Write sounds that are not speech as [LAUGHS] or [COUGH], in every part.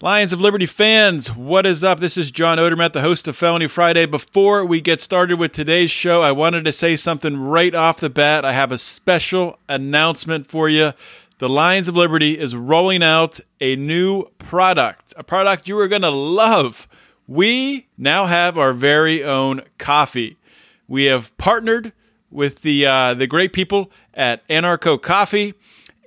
Lions of Liberty fans, what is up? This is John Odermatt, the host of Felony Friday. Before we get started with today's show, I wanted to say something right off the bat. I have a special announcement for you. The Lions of Liberty is rolling out a new product, a product you are going to love. We now have our very own coffee. We have partnered with the uh, the great people at Anarcho Coffee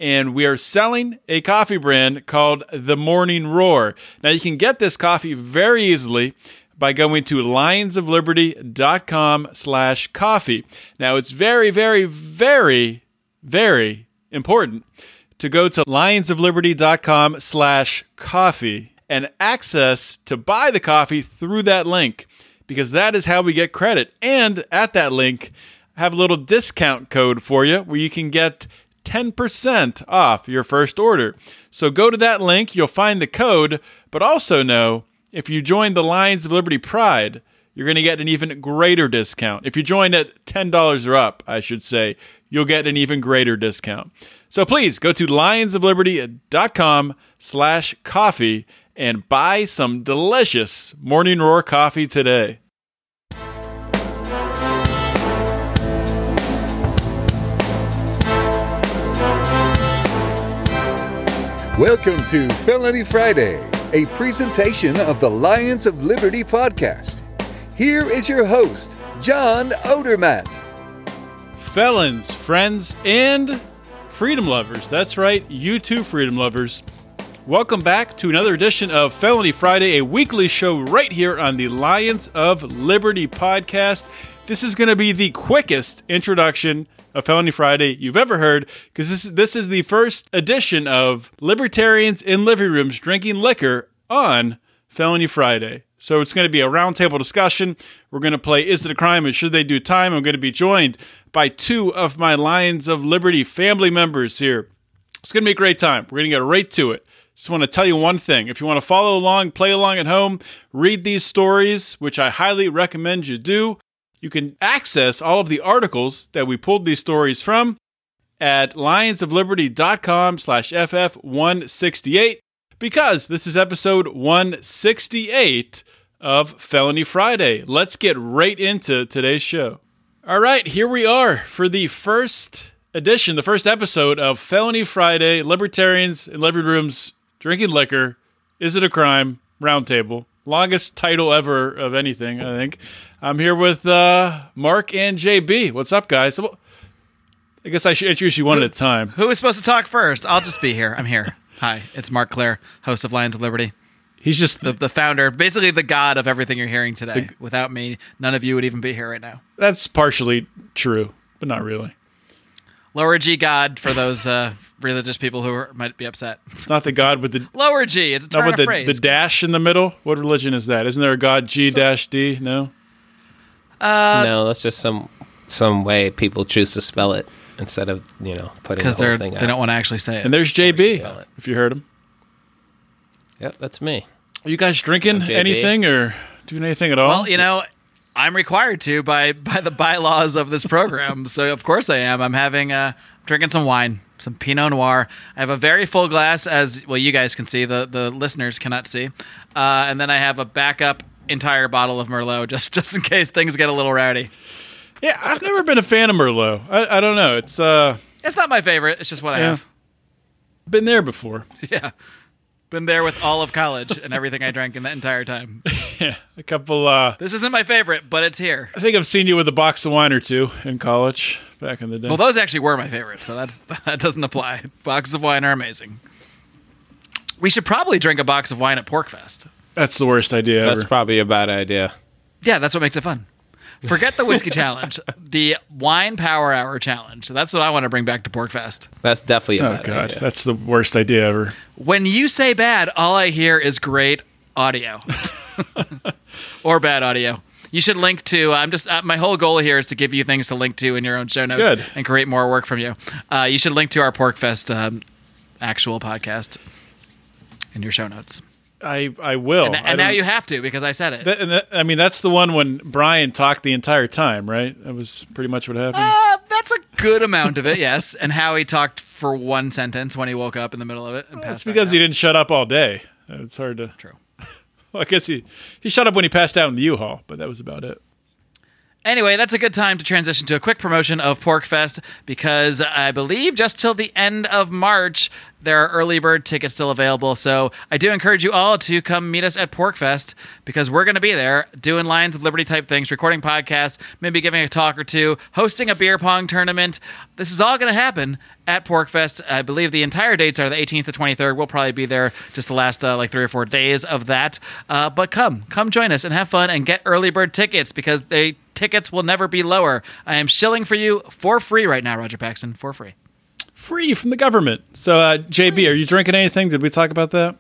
and we are selling a coffee brand called The Morning Roar. Now, you can get this coffee very easily by going to lionsofliberty.com slash coffee. Now, it's very, very, very, very important to go to lionsofliberty.com slash coffee and access to buy the coffee through that link because that is how we get credit. And at that link, I have a little discount code for you where you can get 10% off your first order. So go to that link, you'll find the code, but also know if you join the Lions of Liberty Pride, you're going to get an even greater discount. If you join at $10 or up, I should say, you'll get an even greater discount. So please go to lionsofliberty.com slash coffee and buy some delicious Morning Roar coffee today. Welcome to Felony Friday, a presentation of the Lions of Liberty podcast. Here is your host, John Odermatt. Felons, friends, and freedom lovers. That's right, you too, freedom lovers. Welcome back to another edition of Felony Friday, a weekly show right here on the Lions of Liberty podcast. This is going to be the quickest introduction of Felony Friday you've ever heard, because this this is the first edition of Libertarians in Living Rooms Drinking Liquor on Felony Friday. So it's going to be a roundtable discussion. We're going to play Is It a Crime and Should They Do Time? I'm going to be joined by two of my Lions of Liberty family members here. It's going to be a great time. We're going to get right to it. Just want to tell you one thing. If you want to follow along, play along at home, read these stories, which I highly recommend you do, you can access all of the articles that we pulled these stories from at lionsofliberty.com slash ff168 because this is episode 168 of Felony Friday. Let's get right into today's show. All right, here we are for the first edition, the first episode of Felony Friday Libertarians in Living Rooms Drinking Liquor. Is it a crime? Roundtable. Longest title ever of anything, I think. I'm here with uh, Marc and JB. What's up, guys? I guess I should introduce you one who, at a time. Who is supposed to talk first? I'll just be here. I'm here. Hi, it's Marc Clair, host of Lions of Liberty. He's just the, the founder, basically the god of everything you're hearing today. The, Without me, none of you would even be here right now. That's partially true, but not really. Lower G God for those uh, religious people who are, might be upset. It's not the God with the lower G. It's a turn with the, phrase. the dash in the middle. What religion is that? Isn't there a God G so, dash D? No. Uh, no, that's just some some way people choose to spell it instead of you know putting the whole thing. They don't want to actually say it. And there's JB. If you heard him. Yep, that's me. Are you guys drinking anything or doing anything at all? Well, you know, I'm required to by by the bylaws of this program. [LAUGHS] so of course I am. I'm having uh drinking some wine, some Pinot Noir. I have a very full glass, as well you guys can see. The the listeners cannot see. Uh, and then I have a backup entire bottle of Merlot just [LAUGHS] just in case things get a little rowdy. Yeah, I've never been a fan of Merlot. I, I don't know. It's uh, it's not my favorite. It's just what yeah. I have. Been there before. [LAUGHS] Yeah, been there with all of college and everything I drank in that entire time. [LAUGHS] yeah, a couple. uh This isn't my favorite, but it's here. I think I've seen you with a box of wine or two in college back in the day. Well, those actually were my favorite, so that's [LAUGHS] that doesn't apply. Boxes of wine are amazing. We should probably drink a box of wine at PorcFest. That's the worst idea That's ever. probably a bad idea. Yeah, that's what makes it fun. Forget the whiskey challenge, the wine power hour challenge. That's what I want to bring back to PorcFest. That's definitely a oh bad god, idea. that's the worst idea ever. When you say bad, all I hear is great audio [LAUGHS] or bad audio. You should link to. I'm just uh, my whole goal here is to give you things to link to in your own show notes Good. and create more work from you. Uh, you should link to our PorcFest um, actual podcast in your show notes. I I will. And, I now you have to because I said it. That, and that, I mean, that's the one when Brian talked the entire time, right? That was pretty much what happened. Uh, that's a good amount of it, yes. [LAUGHS] And how he talked for one sentence when he woke up in the middle of it and That's passed. back because he didn't shut up all day. It's hard to. True. [LAUGHS] Well, I guess he he shut up when he passed out in the U-Haul, but that was about it. Anyway, that's a good time to transition to a quick promotion of PorcFest because I believe just till the end of March there are early bird tickets still available. So I do encourage you all to come meet us at PorcFest because we're going to be there doing Lions of Liberty type things, recording podcasts, maybe giving a talk or two, hosting a beer pong tournament. This is all going to happen at PorcFest. I believe the entire dates are the 18th to 23rd. We'll probably be there just the last uh, like three or four days of that. Uh, but come, come join us and have fun and get early bird tickets because they tickets will never be lower. I am shilling for you for free right now, Roger Paxton, for free. Free from the government. So, uh, JB, are you drinking anything? Did we talk about that?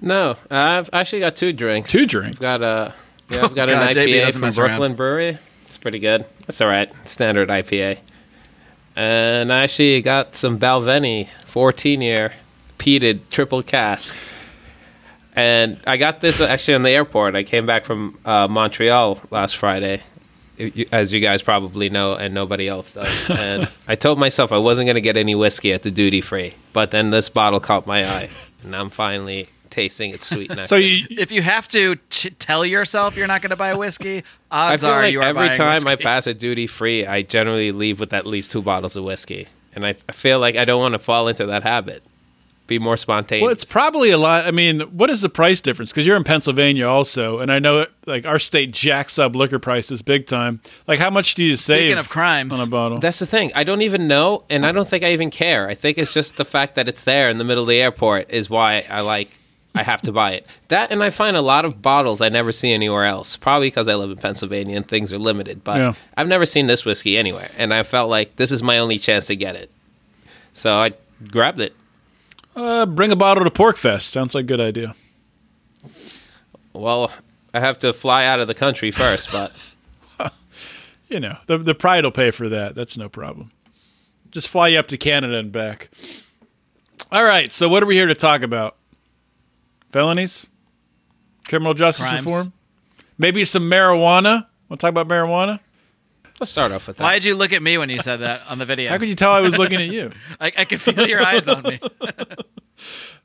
No, I've actually got two drinks. Two drinks? I've got a yeah, I've got [LAUGHS] God, an JB IPA doesn't from mess around. Brooklyn Brewery. It's pretty good. That's all right. Standard IPA. And I actually got some Balvenie 14 year peated triple cask. And I got this actually on the airport. I came back from uh, Montreal last Friday, you- as you guys probably know, and nobody else does. [LAUGHS] and I told myself I wasn't going to get any whiskey at the duty free, but then this bottle caught my eye, and I'm finally tasting its sweetness. So you If you have to ch- tell yourself you're not going to buy whiskey, [LAUGHS] I odds feel are like you are every buying time I pass a duty free, I generally leave with at least two bottles of whiskey, and I, I feel like I don't want to fall into that habit. Be more spontaneous. Well, it's probably a lot. I mean, what is the price difference? Because you're in Pennsylvania also, and I know it, like our state jacks up liquor prices big time. Like, how much do you save Speaking of crimes, on a bottle? That's the thing. I don't even know, and I don't think I even care. I think it's just the fact that it's there in the middle of the airport is why I like. I have to buy it. That and I find a lot of bottles I never see anywhere else. Probably because I live in Pennsylvania and things are limited. But Yeah. I've never seen this whiskey anywhere, and I felt like this is my only chance to get it. So I grabbed it. Uh, bring a bottle to PorcFest. Sounds like a good idea. Well, I have to fly out of the country first, but [LAUGHS] You know, the the pride will pay for that. That's no problem. Just fly you up to Canada and back. All right. So, what are we here to talk about? Felonies, criminal justice Crimes. reform, maybe some marijuana. Want to talk about marijuana? Let's start off with that. why did you look at me when you said that on the video? How could you tell I was looking at you? [LAUGHS] I, I could feel your eyes on me. [LAUGHS] [LAUGHS]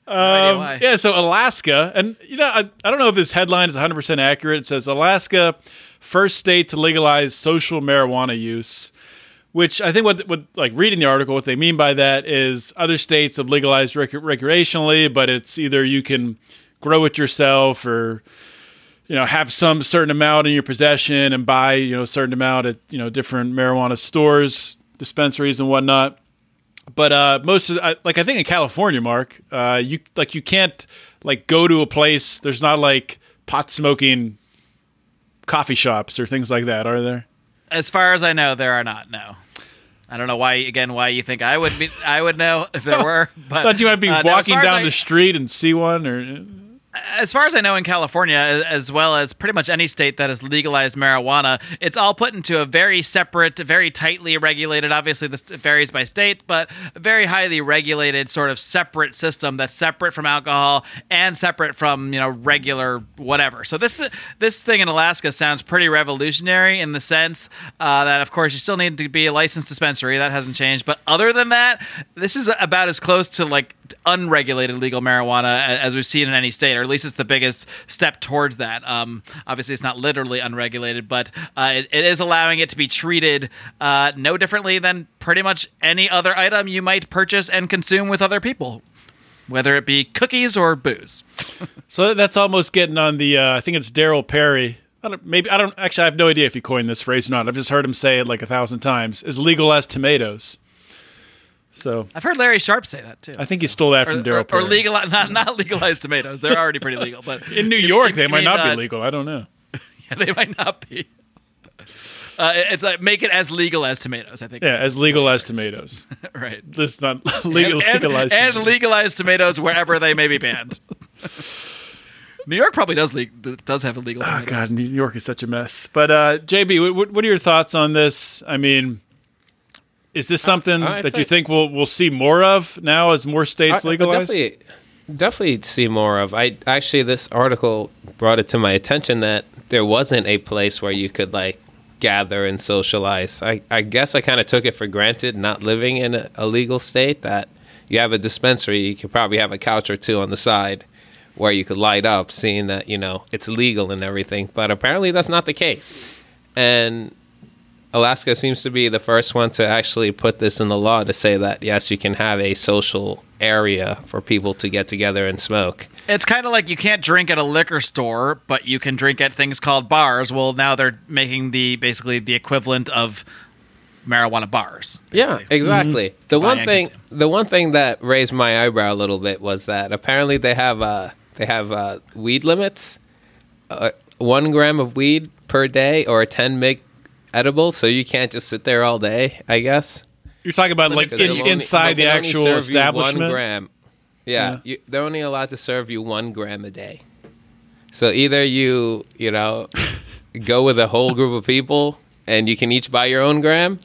Um, why. yeah, so Alaska, and you know, I, I don't know if this headline is 100% accurate. It says Alaska, first state to legalize social marijuana use, which I think what, what like reading the article, what they mean by that is other states have legalized rec- recreationally, but it's either you can grow it yourself or you know have some certain amount in your possession and buy you know a certain amount at you know different marijuana stores, dispensaries, and whatnot but uh, most of the, like I think in California, Marc, uh, you like you can't like go to a place. There's not like pot smoking coffee shops or things like that, are there? As far as I know, there are not. No. I don't know why. Again, why you think I would be? I would know if there [LAUGHS] were. But Thought you might be uh, walking down I- the street and see one, or as far as I know, in California, as- well as pretty much any state that has legalized marijuana, it's all put into a very separate, very tightly regulated. Obviously, this varies by state, but very highly regulated, sort of separate system that's separate from alcohol and separate from you know regular whatever. So this this thing in Alaska sounds pretty revolutionary in the sense uh, that, of course, you still need to be a licensed dispensary. That hasn't changed, but other than that, this is about as close to like unregulated legal marijuana as we've seen in any state, or at least it's the biggest step towards that. Um, obviously, it's not literally unregulated, but uh, it, it is allowing it to be treated uh, no differently than pretty much any other item you might purchase and consume with other people, whether it be cookies or booze. [LAUGHS] so that's almost getting on the. Uh, I think it's Darryl Perry. I don't, maybe I don't actually. I have no idea if he coined this phrase or not. I've just heard him say it like a thousand times. Is legal as tomatoes. So I've heard Larry Sharpe say that too. I think he stole that or, from or, Darryl or Perry. legal, not not legalized tomatoes. They're already pretty legal, but [LAUGHS] in New York, you they might mean, not uh, be legal. I don't know. [LAUGHS] yeah, they might not be. Uh, it's like make it as legal as tomatoes. I think. Yeah, as legal as tomatoes. [LAUGHS] right. This is not legal, and, legalized. and tomatoes. legalize tomatoes wherever they may be banned. New York probably does le- does have illegal Oh tomatoes. God, New York is such a mess. But uh, JB, what, what are your thoughts on this? I mean, is this something I that you think- think we'll we'll see more of now as more states I- I legalize? definitely, definitely see more of. I actually this article brought it to my attention that there wasn't a place where you could like gather and socialize. I, I guess I kind of took it for granted, not living in a, a legal state, that you have a dispensary, you could probably have a couch or two on the side where you could light up, seeing that you know it's legal and everything. But apparently, that's not the case, and Alaska seems to be the first one to actually put this in the law to say that yes, you can have a social area for people to get together and smoke. It's kind of like you can't drink at a liquor store, but you can drink at things called bars. Well, now they're making the basically the equivalent of marijuana bars. Yeah, basically. exactly. The Buy one thing, consume. the one thing that raised my eyebrow a little bit was that apparently they have uh, they have uh, weed limits, uh, one gram of weed per day or ten mig edible, so you can't just sit there all day. I guess You're talking about like in, only- inside the actual establishment. One gram. Yeah, Yeah. You, they're only allowed to serve you one gram a day. So either you, you know, [LAUGHS] go with a whole group of people and you can each buy your own gram,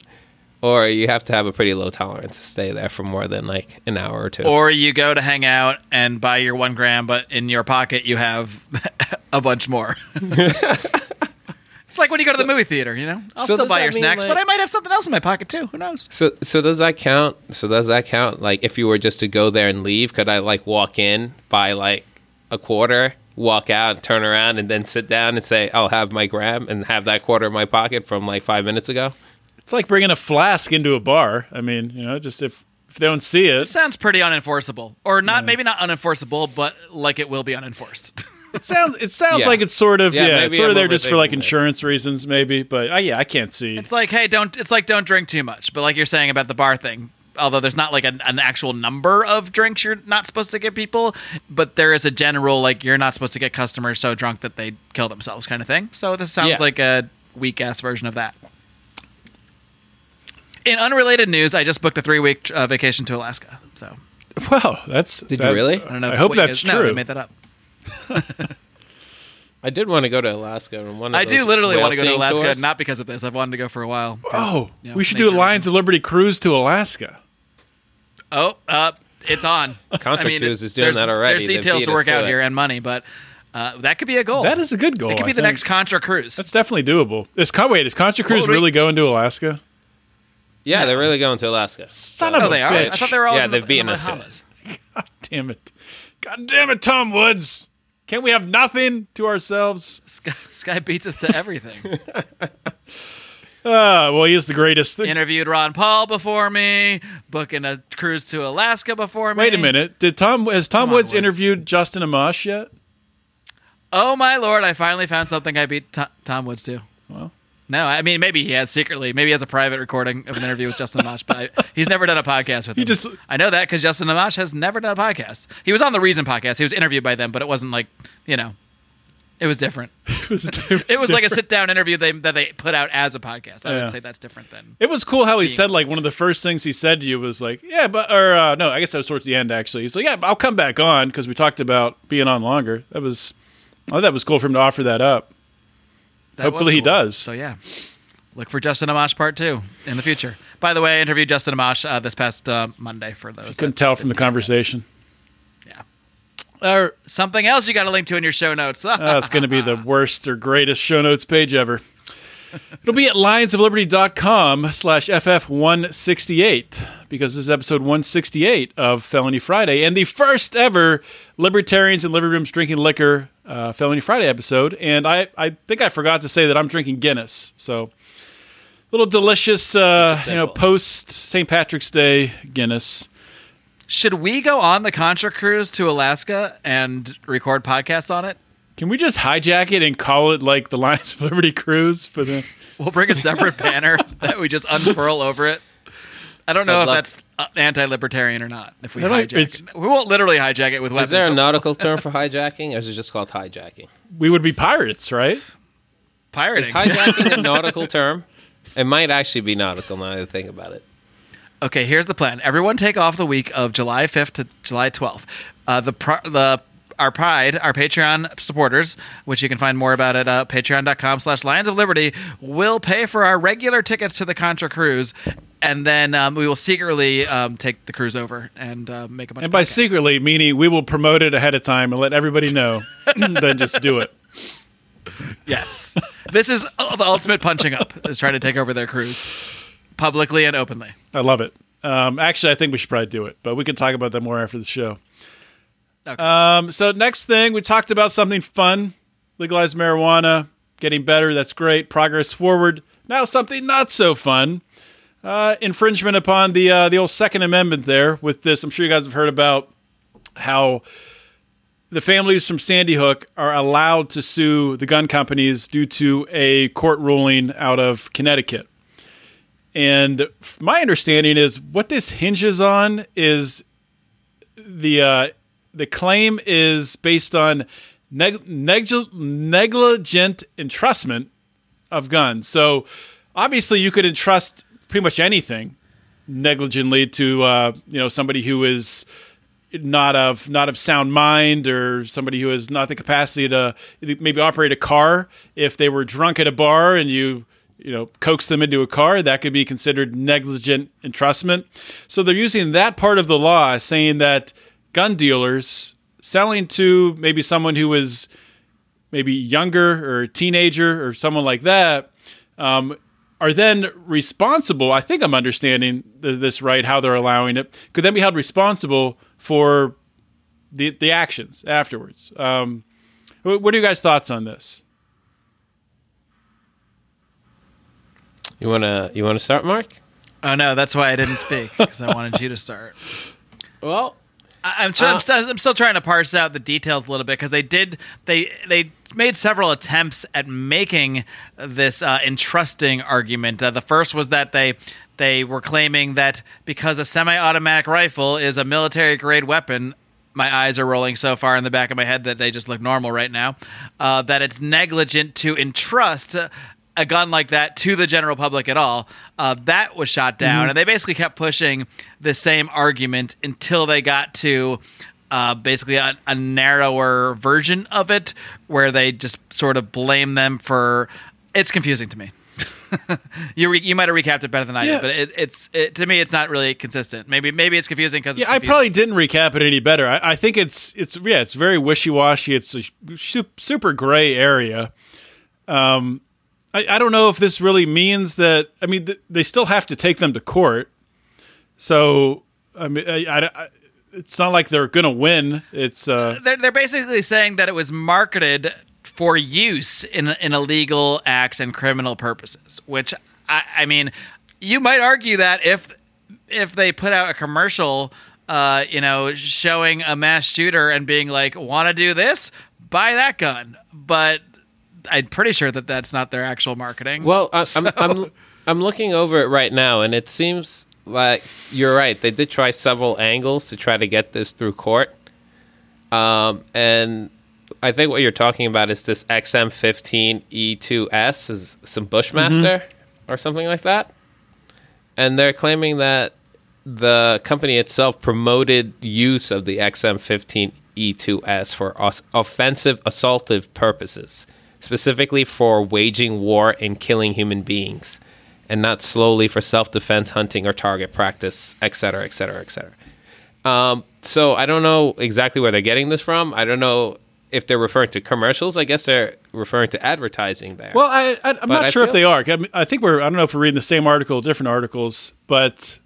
or you have to have a pretty low tolerance to stay there for more than like an hour or two. Or you go to hang out and buy your one gram, but in your pocket you have [LAUGHS] a bunch more. [LAUGHS] it's when you go to the movie theater, you know? I'll so still buy your mean, snacks, but I might have something else in my pocket too. Who knows? So so does that count? So does that count? Like if you were just to go there and leave, could I like walk in, buy like a quarter, walk out, turn around, and then sit down and say I'll have my gram and have that quarter in my pocket from like five minutes ago? It's like bringing a flask into a bar. I mean, you know, just if if they don't see it, Sounds pretty unenforceable. Or not maybe not unenforceable, but like it will be unenforced. [LAUGHS] it sounds it sounds Yeah. like it's sort of Yeah, yeah, it's sort of I'm there just for like overthinking this. insurance reasons, maybe. But uh, yeah, I can't see. It's like, hey, don't. It's like don't drink too much. But like you're saying about the bar thing, although there's not like an, an actual number of drinks you're not supposed to get people, but there is a general like you're not supposed to get customers so drunk that they kill themselves kind of thing. So this sounds Yeah. like a weak ass version of that. In unrelated news, I just booked a three week uh, vacation to Alaska. So wow, that's Did that- you really? I don't know. I hope what you that's No, true. I made that up. I did want to go to Alaska. And one of I do literally want to go to Alaska, tours. not because of this. I've wanted to go for a while. for, Oh, you know, we should do a Lions reasons. of Liberty cruise to Alaska. Oh, uh, it's on. [LAUGHS] Contra Cruise is doing there's- that already. There's details to work to out it. here and money, but uh, that could be a goal. That is a good goal. It could be I the think. next Contra Cruise. That's definitely doable. Is Con- wait, is Contra Cruise would we- really going to Alaska? Yeah, they're really going to Alaska. Son oh, of a they are. bitch! I thought they were all Yeah, in the, they've beaten the us to it. [LAUGHS] Damn it! God damn it, Tom Woods! Can't we have nothing to ourselves? Sky, Sky beats us to everything. Uh, [LAUGHS] well, he is the greatest. Interviewed Ron Paul before me, booking a cruise to Alaska before me. Wait a minute. Did Tom has Tom Come on, Woods, Woods. interviewed Justin Amash yet? Oh my lord! I finally found something I beat Tom, Tom Woods to. Well. No, I mean maybe he has secretly. Maybe he has a private recording of an interview with Justin Amash, but I, he's never done a podcast with [LAUGHS] him. just- I know that because Justin Amash has never done a podcast. He was on the Reason podcast. He was interviewed by them, but it wasn't like you know, it was different. [LAUGHS] It was, It [LAUGHS] was like a sit down interview they, that they put out as a podcast. I Yeah. would say that's different than. It was cool how he said like one of the first things he said to you was like, "Yeah, but or uh, no, I guess that was towards the end actually." He's like, "Yeah, I'll come back on because we talked about being on longer." That was, I thought that was cool for him to offer that up. That Hopefully he does. So yeah, look for Justin Amash part two in the future. By the way, I interviewed Justin Amash uh, this past uh, Monday for those. Couldn't that tell from the conversation. Yeah. Or Something else you got to link to in your show notes. [LAUGHS] uh, it's going to be the worst or greatest show notes page ever. It'll be at lionsofliberty.com slash FF168 because this is episode 168 of Felony Friday and the first ever Libertarians and Living Rooms Drinking Liquor uh, Felony Friday episode. And I, I think I forgot to say that I'm drinking Guinness. So, little delicious, uh, you know, post St. Patrick's Day Guinness. Should we go on the Contra cruise to Alaska and record podcasts on it? Can we just hijack it and call it like the Lions of Liberty cruise? But then. We'll bring a separate [LAUGHS] banner that we just unfurl over it. I don't know I'd if that's uh, anti-libertarian or not. If we hijack it's- it, we won't literally hijack it with weapons. Is there a nautical term for hijacking, or is it just called hijacking? we would be pirates, right? pirating? Is hijacking a [LAUGHS] nautical term? It might actually be nautical now that I think about it. Okay, here's the plan. Everyone take off the week of July 5th to July 12th. Uh, the pr- the our pride, our Patreon supporters, which you can find more about at uh, patreon.com slash Lions of Liberty, will pay for our regular tickets to the Contra cruise, and then um, we will secretly um, take the cruise over and uh, make a bunch And by podcasts. secretly, meaning we will promote it ahead of time and let everybody know, [CLEARS THROAT] then just do it. Yes. this is the ultimate punching up, is trying to take over their cruise publicly and openly. I love it. Um, actually, I think we should probably do it, but we can talk about that more after the show. Um, so next thing, we talked about something fun, legalized marijuana, getting better. That's great, progress forward. Now something not so fun, uh, infringement upon the uh, the old Second Amendment. There with this, I'm sure you guys have heard about how the families from Sandy Hook are allowed to sue the gun companies due to a court ruling out of Connecticut. And my understanding is what this hinges on is the uh, the claim is based on neg- neg- negligent entrustment of guns. So obviously, you could entrust pretty much anything negligently to uh, you know somebody who is not of not of sound mind or somebody who has not the capacity to maybe operate a car if they were drunk at a bar and you you know coax them into a car that could be considered negligent entrustment so they're using that part of the law saying that gun dealers selling to maybe someone who is maybe younger or a teenager or someone like that um, are then responsible i think i'm understanding this right how they're allowing it could then be held responsible for the the actions afterwards. Um, what are you guys' thoughts on this? You wanna you wanna start, Marc? Oh no, that's why I didn't speak because I wanted you to start. [LAUGHS] Well, I, am still, Uh, I'm, still, I'm still trying to parse out the details a little bit because they did they they made several attempts at making this uh, entrusting argument. Uh, the first was that they they were claiming that because a semi-automatic rifle is a military grade weapon. My eyes are rolling so far in the back of my head that they just look normal right now. Uh, that it's negligent to entrust a gun like that to the general public at all. Uh, that was shot down, Mm-hmm. and they basically kept pushing the same argument until they got to uh, basically a, a narrower version of it, where they just sort of blame them for. It's confusing to me. [LAUGHS] you re- you might have recapped it better than I Yeah. did, but it, it's it, to me it's not really consistent. Maybe maybe it's confusing because Yeah, I probably didn't recap it any better. I, I think it's it's yeah, it's very wishy washy. It's a su- super gray area. Um, I, I don't know if this really means that. I mean, th- they still have to take them to court. So I mean, I, I, I- it's not like they're gonna win. It's uh, they're, they're basically saying that it was marketed for use in in illegal acts and criminal purposes. Which I, I mean, you might argue that if if they put out a commercial, uh, you know, showing a mass shooter and being like, "Want to do this? Buy that gun." But I'm pretty sure that that's not their actual marketing. Well, I, I'm, I'm I'm looking over it right now, and it seems like you're right. They did try several angles to try to get this through court, um, and I think what you're talking about is this XM15E2S is some Bushmaster or something like that, and they're claiming that the company itself promoted use of the XM15E2S for os- offensive assaultive purposes, specifically for waging war and killing human beings, and not slowly for self-defense, hunting, or target practice, etc., etc., etc. Um, so I don't know exactly where they're getting this from. I don't know if they're referring to commercials. I guess they're referring to advertising there. Well, I, I I'm not I sure if they are. I, mean, I think we're. I don't know if we're reading the same article, different articles, but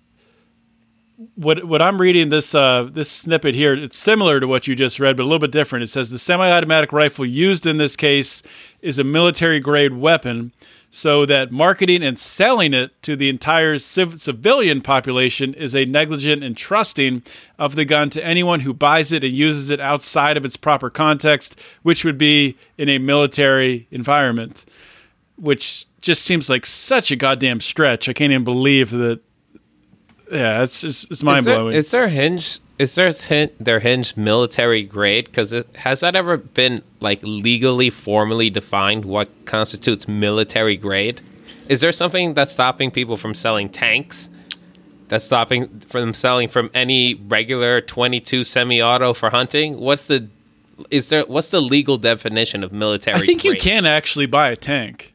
what what I'm reading this uh, this snippet here, it's similar to what you just read, but a little bit different. It says the semi-automatic rifle used in this case is a military grade weapon, so that marketing and selling it to the entire civ- civilian population is a negligent entrusting of the gun to anyone who buys it and uses it outside of its proper context, which would be in a military environment which just seems like such a goddamn stretch. I can't even believe that. Yeah, it's it's, it's mind blowing. Is there hinge? Is there hin- their hinge military grade? Because has that ever been like legally, formally defined? What constitutes military grade? Is there something that's stopping people from selling tanks? That's stopping from selling from any regular twenty-two semi-auto for hunting? What's the is there? What's the legal definition of military? Grade? I think you can actually buy a tank.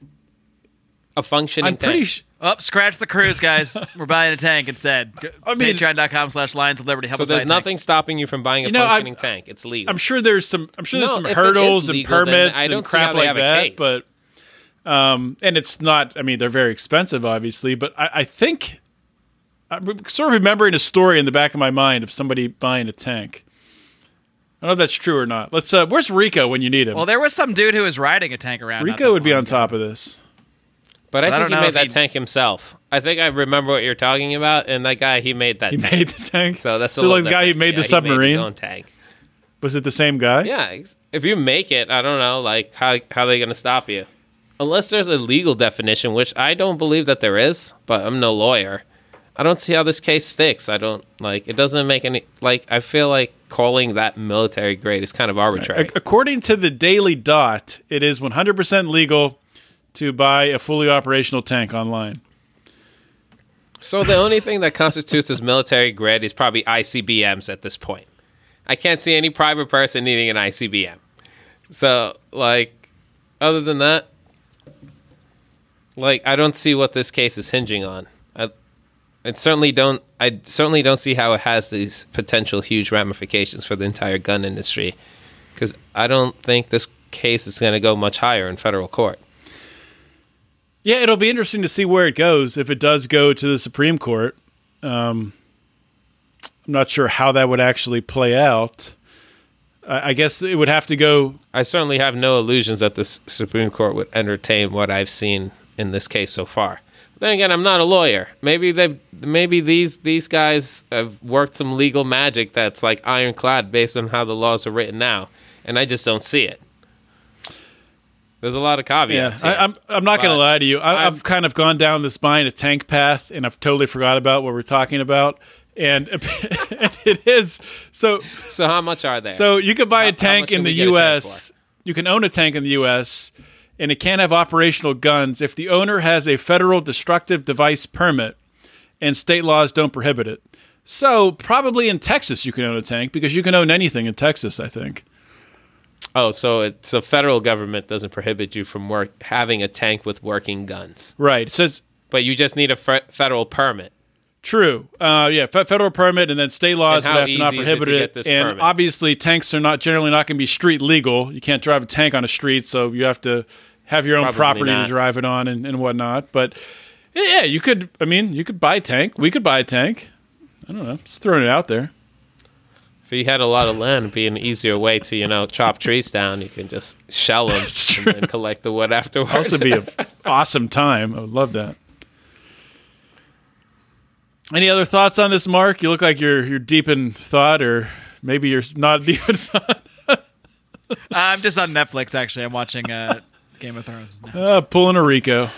a functioning. I'm pretty. tank. Sh- Oh, scratch the cruise, guys. [LAUGHS] We're buying a tank instead. I mean- Patreon.com slash Lions of Liberty. Help So us there's nothing stopping you from buying a You know, I'm- functioning tank. It's legal. I'm sure there's some. I'm sure there's some hurdles is and permits and crap like have that. But um, and it's not. I mean, they're very expensive, obviously. But I, I think I'm sort of remembering a story in the back of my mind of somebody buying a tank. I don't know if that's true or not. Let's. Uh, where's Rico when you need him? Well, there was some dude who was riding a tank around. Rico would be on top of this. But I I think he made that he'd- tank himself. I think I remember what you're talking about, and that guy he made that. He tank. made the tank. So that's a so little like the guy who made Yeah, the he submarine. his own tank. Was it the same guy? Yeah, if you make it, I don't know, like how how are they going to stop you? Unless there's a legal definition, which I don't believe that there is, but I'm no lawyer. I don't see how this case sticks. I don't like it doesn't make any like I feel like calling that military grade is kind of arbitrary. According to the Daily Dot, it is 100% legal to buy a fully operational tank online. So the only thing that constitutes as military grade is probably ICBMs at this point. I can't see any private person needing an ICBM. So like other than that like I don't see what this case is hinging on. I I certainly don't I certainly don't see how it has these potential huge ramifications for the entire gun industry cuz I don't think this case is going to go much higher in federal court. Yeah, it'll be interesting to see where it goes if it does go to the Supreme Court. Um, I'm not sure how that would actually play out. I, I guess it would have to go. I certainly have no illusions that the S- Supreme Court would entertain what I've seen in this case so far. Then again, I'm not a lawyer. Maybe they, maybe these these guys have worked some legal magic that's like ironclad based on how the laws are written now, and I just don't see it. There's a lot of Yeah, caveats. I, here. I'm. I'm not going to lie to you. I, I've, I've- kind of gone down this buying a tank path, and I've totally forgot about what we're talking about. And [LAUGHS] it is so. so how much are they? So you could buy How- a tank in the U.S. You can own a tank in the U.S. and it can't have operational guns if the owner has a federal destructive device permit, and state laws don't prohibit it. So probably in Texas you can own a tank because you can own anything in Texas. I think. Oh, so it's a federal government doesn't prohibit you from work having a tank with working guns, Right. It says but you just need a fe- federal permit. True. Uh, yeah, fe- federal permit, and then state laws would have to not easy is it to prohibit it. and permit? obviously, tanks are not generally not going to be street legal. You can't drive a tank on a street, so you have to have your own Probably property not. to drive it on and, and whatnot. But yeah, you could. I mean, you could buy a tank. We could buy a tank. I don't know. Just throwing it out there. If you had a lot of land, it'd be an easier way to, you know, chop trees down. You can just shell them and then collect the wood afterwards. Also, be an [LAUGHS] awesome time. I would love that. Any other thoughts on this, Marc? You look like you're you're deep in thought, or maybe you're not [LAUGHS] deep in thought. I'm just on Netflix. Actually, I'm watching uh, Game of Thrones. now. Uh, pulling a Rico.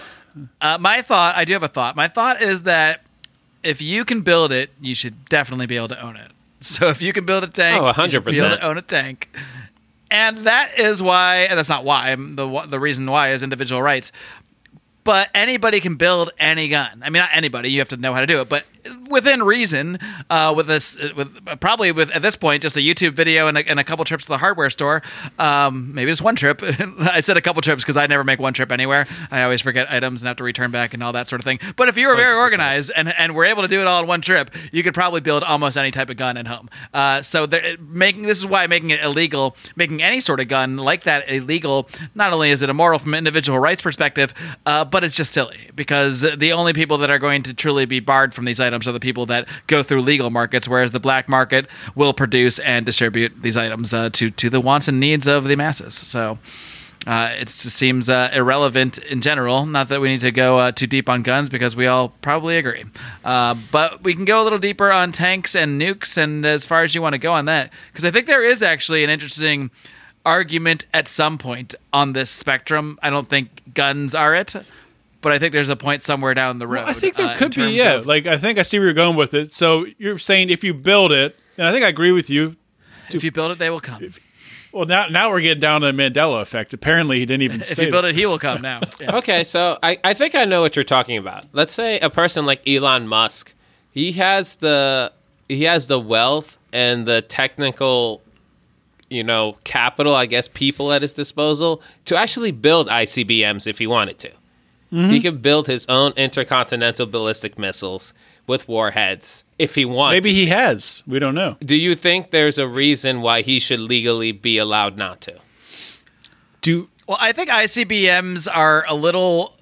Uh, my thought, I do have a thought. My thought is that if you can build it, you should definitely be able to own it. [LAUGHS] So if you can build a tank, Oh, you should be able 100%. to own a tank. And that is why, and that's not why, the, the reason why is individual rights. But anybody can build any gun. I mean, not anybody. You have to know how to do it, but within reason. Uh, with this, with probably with at this point just a YouTube video and a, and a couple trips to the hardware store. Um, maybe just one trip. [LAUGHS] I said a couple trips because I never make one trip anywhere. I always forget items and have to return back and all that sort of thing. But if you were very organized and and were able to do it all in one trip, you could probably build almost any type of gun at home. Uh, so there, making this is why making it illegal, making any sort of gun like that illegal. Not only is it immoral from an individual rights perspective, uh, but it's just silly because the only people that are going to truly be barred from these items are the people that go through legal markets, whereas the black market will produce and distribute these items uh, to to the wants and needs of the masses. So. Uh, it seems uh, irrelevant in general. Not that we need to go uh, too deep on guns because we all probably agree. Uh, but we can go a little deeper on tanks and nukes and as far as you want to go on that. Because I think there is actually an interesting argument at some point on this spectrum. I don't think guns are it, but I think there's a point somewhere down the road. I think there uh, could be, yeah. of- like I think I see where you're going with it. So you're saying if you build it, and I think I agree with you. if you build it, they will come. Well, now now we're getting down to the Mandela effect. Apparently, he didn't even [LAUGHS] If say you build that. it, he will come now. [LAUGHS] Yeah. Okay, so I, I think I know what you're talking about. Let's say a person like Elon Musk, he has the he has the wealth and the technical, you know, capital, I guess, people at his disposal to actually build ICBMs if he wanted to. Mm-hmm. He could build his own intercontinental ballistic missiles with warheads if he wants. Maybe he has. We don't know. Do you think there's a reason why he should legally be allowed not to? Do Well, I think ICBMs are a little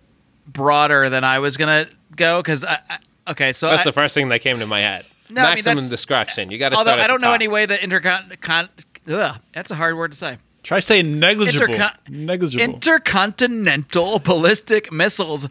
broader than I was gonna go because I, I, okay, so That's I, the first thing that came to my head. No, I mean, Maximum that's- discretion. You got to although start. At I don't the know top. any way that intercon con, ugh, that's a hard word to say. Try saying negligible. Intercon- negligible. Intercontinental [LAUGHS] ballistic missiles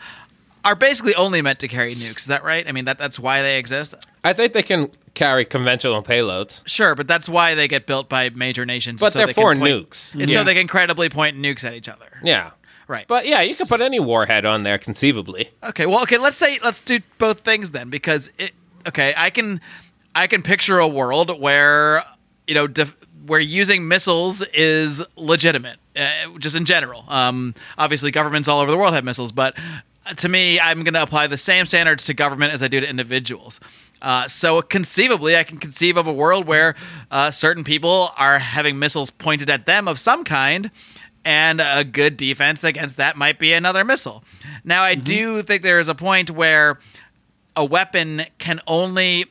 are basically only meant to carry nukes. Is that right? I mean, that that's why they exist. I think they can carry conventional payloads. Sure, but that's why they get built by major nations. But so they're they for point- nukes. and Yeah. so they can credibly point nukes at each other. Yeah. Right. But yeah, you could put any warhead on there conceivably. Okay, well, okay, let's say let's do both things then, because it. Okay, I can, I can picture a world where you know def, where using missiles is legitimate, uh, just in general. Um, obviously, governments all over the world have missiles, but to me, I'm going to apply the same standards to government as I do to individuals. Uh, so conceivably, I can conceive of a world where uh, certain people are having missiles pointed at them of some kind, and a good defense against that might be another missile. Now, I do think there is a point where a weapon can only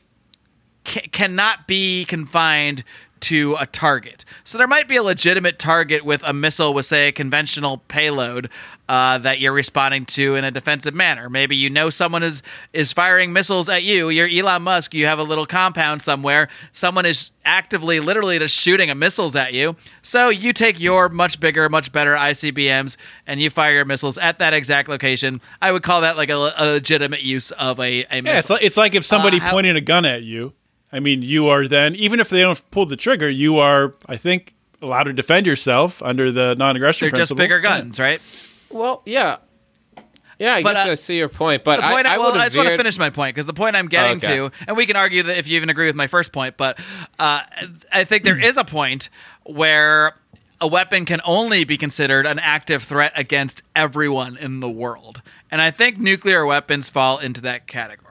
ca- cannot be confined to a target. So there might be a legitimate target with a missile with, say, a conventional payload uh, that you're responding to in a defensive manner. Maybe you know someone is is firing missiles at you. You're Elon Musk. You have a little compound somewhere. Someone is actively, literally, just shooting a missiles at you. So you take your much bigger, much better ICBMs and you fire your missiles at that exact location. I would call that like a, a legitimate use of a, a missile. yeah, it's like, it's like if somebody Uh, how- pointing a gun at you. I mean, you are then even if they don't pull the trigger, you are, I think, allowed to defend yourself under the non-aggression They're just bigger guns, right? Well, yeah. Yeah, I But, guess uh, I see your point, but The point I, I well, I have just want to finish my point because the point I'm getting Okay. to, and we can argue that if you even agree with my first point, but uh, I think there is a point where a weapon can only be considered an active threat against everyone in the world, and I think nuclear weapons fall into that category.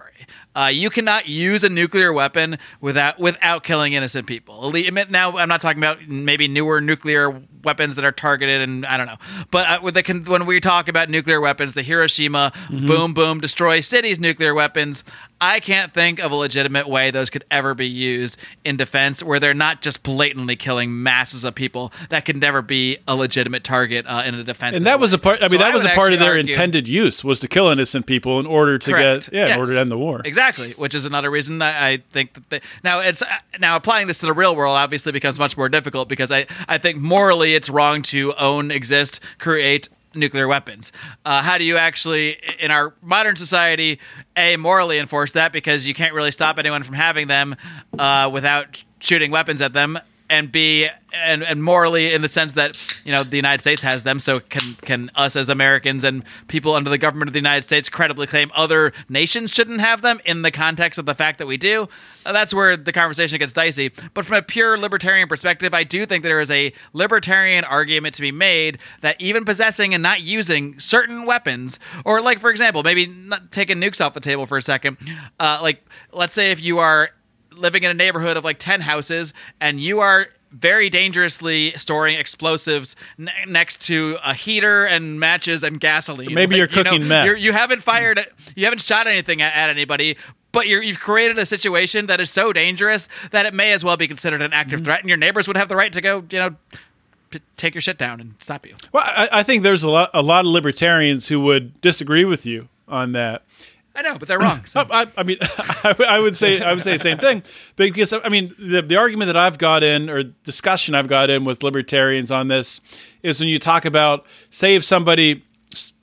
Uh, you cannot use a nuclear weapon without without killing innocent people. Now, I'm not talking about maybe newer nuclear weapons that are targeted, and I don't know. But uh, with the, when we talk about nuclear weapons, the Hiroshima boom boom destroy cities nuclear weapons, I can't think of a legitimate way those could ever be used in defense where they're not just blatantly killing masses of people. That could never be a legitimate target uh, in a defense. And that was a part. I mean, that was a part of their intended. intended use was to kill innocent people in order to Correct. get yeah, in order to end the war. Exactly, which is another reason I, I think that they, now it's now applying this to the real world obviously becomes much more difficult because I I think morally it's wrong to own, exist, create nuclear weapons. Uh, how do you actually in our modern society a morally enforce that because you can't really stop anyone from having them uh, without shooting weapons at them and be and, and morally in the sense that you know the United States has them, so can can us as Americans and people under the government of the United States credibly claim other nations shouldn't have them in the context of the fact that we do? Uh, that's where the conversation gets dicey. But from a pure libertarian perspective, I do think there is a libertarian argument to be made that even possessing and not using certain weapons, or like for example, maybe not taking nukes off the table for a second, uh, like let's say if you are living in a neighborhood of like 10 houses and you are very dangerously storing explosives n- next to a heater and matches and gasoline. Maybe you're you know, cooking meth. you're- you haven't fired, you haven't shot anything at, at anybody, but you're, you've created a situation that is so dangerous that it may as well be considered an active Mm-hmm. threat, and your neighbors would have the right to go, you know, take your shit down and stop you. Well, I, I think there's a lot a lot of libertarians who would disagree with you on that. I know, but they're wrong. So. [LAUGHS] I, I mean, [LAUGHS] I, would say I would say the same thing because I mean the the argument that I've got in or discussion I've got in with libertarians on this is when you talk about say if somebody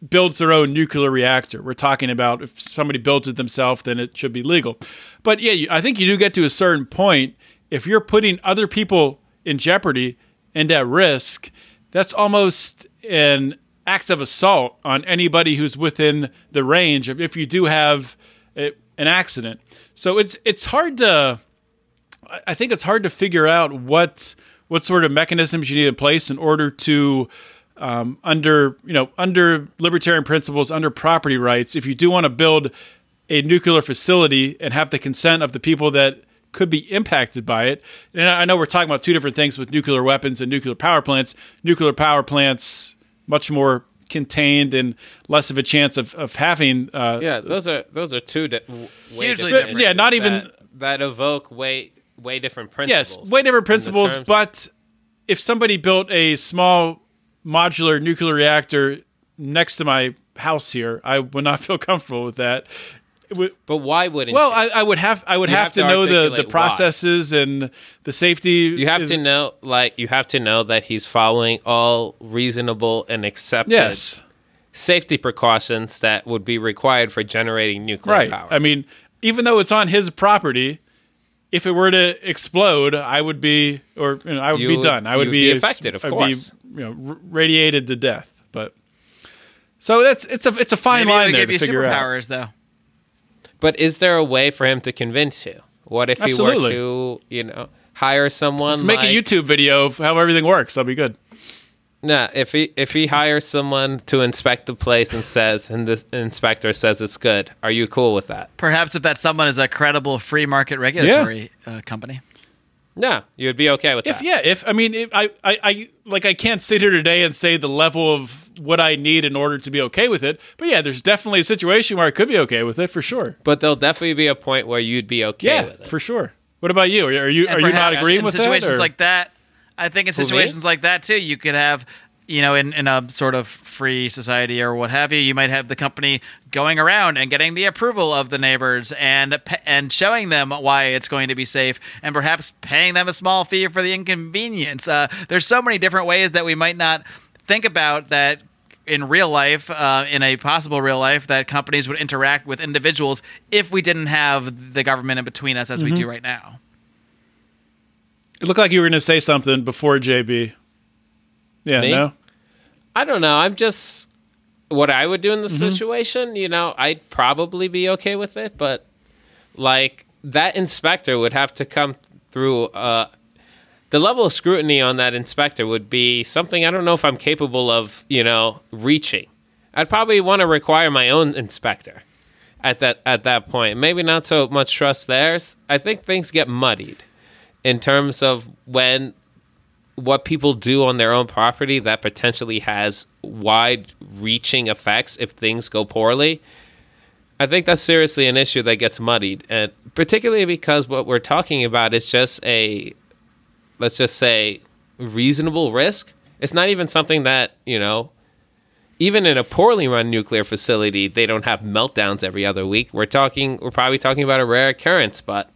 builds their own nuclear reactor, we're talking about if somebody builds it themselves, then it should be legal. But yeah, I think you do get to a certain point if you're putting other people in jeopardy and at risk. That's almost an act of assault on anybody who's within the range of if you do have an accident. So it's it's hard to I- I think it's hard to figure out what what sort of mechanisms you need in place in order to um, under you know under libertarian principles under property rights if you do want to build a nuclear facility and have the consent of the people that could be impacted by it and i know we're talking about two different things with nuclear weapons and nuclear power plants nuclear power plants much more contained and less of a chance of, of having uh, Yeah, those are those are two di- w- way Hugely different different. Yeah, not even- that evoke way way different principles. Yes, principles. way different principles. terms- But if somebody built a small modular nuclear reactor next to my house here, I would not [LAUGHS] feel comfortable with that. W- But why wouldn't well, you? I, I would have I would have, have to to know the, the articulate why. processes and the safety. you have is- to know, like, you have to know that he's following all reasonable and accepted Yes, safety precautions that would be required for generating nuclear right. power. I mean, even though it's on his property, if it were to explode, I would be, or you know, I would You be done. I would be, be affected, of I'd course. Be, you know, r- radiated to death. But so that's it's a it's a fine Maybe line we there give to you figure out. superpowers, though. But is there a way for him to convince you? What if he were to, you know, hire someone? Let's make like, a YouTube video of how everything works. That'll be good. Nah, if he if he hires someone to inspect the place and says, and the inspector says it's good, are you cool with that? Perhaps if that someone is a credible free market regulatory uh, company. No, you'd be okay with If that. yeah, if I mean, if I, I, I like I can't sit here today and say the level of what I need in order to be okay with it. But yeah, there's definitely a situation where I could be okay with it for sure. But there'll definitely be a point where you'd be okay Yeah, with it. for sure. What about you? Are you And are you not agreeing in with situations that? like that? I think in situations like that too, you could have, you know, in, in a sort of free society or what have you, you might have the company going around and getting the approval of the neighbors and and showing them why it's going to be safe, and perhaps paying them a small fee for the inconvenience. Uh, there's so many different ways that we might not think about that in real life, uh, in a possible real life, that companies would interact with individuals if we didn't have the government in between us as we do right now. It looked like you were going to say something before JB. Yeah, Me? no. I don't know. I'm just what I would do in the Mm-hmm. situation. You know, I'd probably be okay with it, but like that inspector would have to come through. Uh, the level of scrutiny on that inspector would be something I don't know if I'm capable of. You know, reaching. I'd probably want to require my own inspector at that at that point. Maybe not so much trust theirs. I think things get muddied in terms of when what people do on their own property that potentially has wide reaching effects if things go poorly. I think that's seriously an issue that gets muddied, and particularly because what we're talking about is just a, let's just say, reasonable risk. It's not even something that, you know, even in a poorly run nuclear facility, they don't have meltdowns every other week. We're talking, we're probably talking about a rare occurrence, but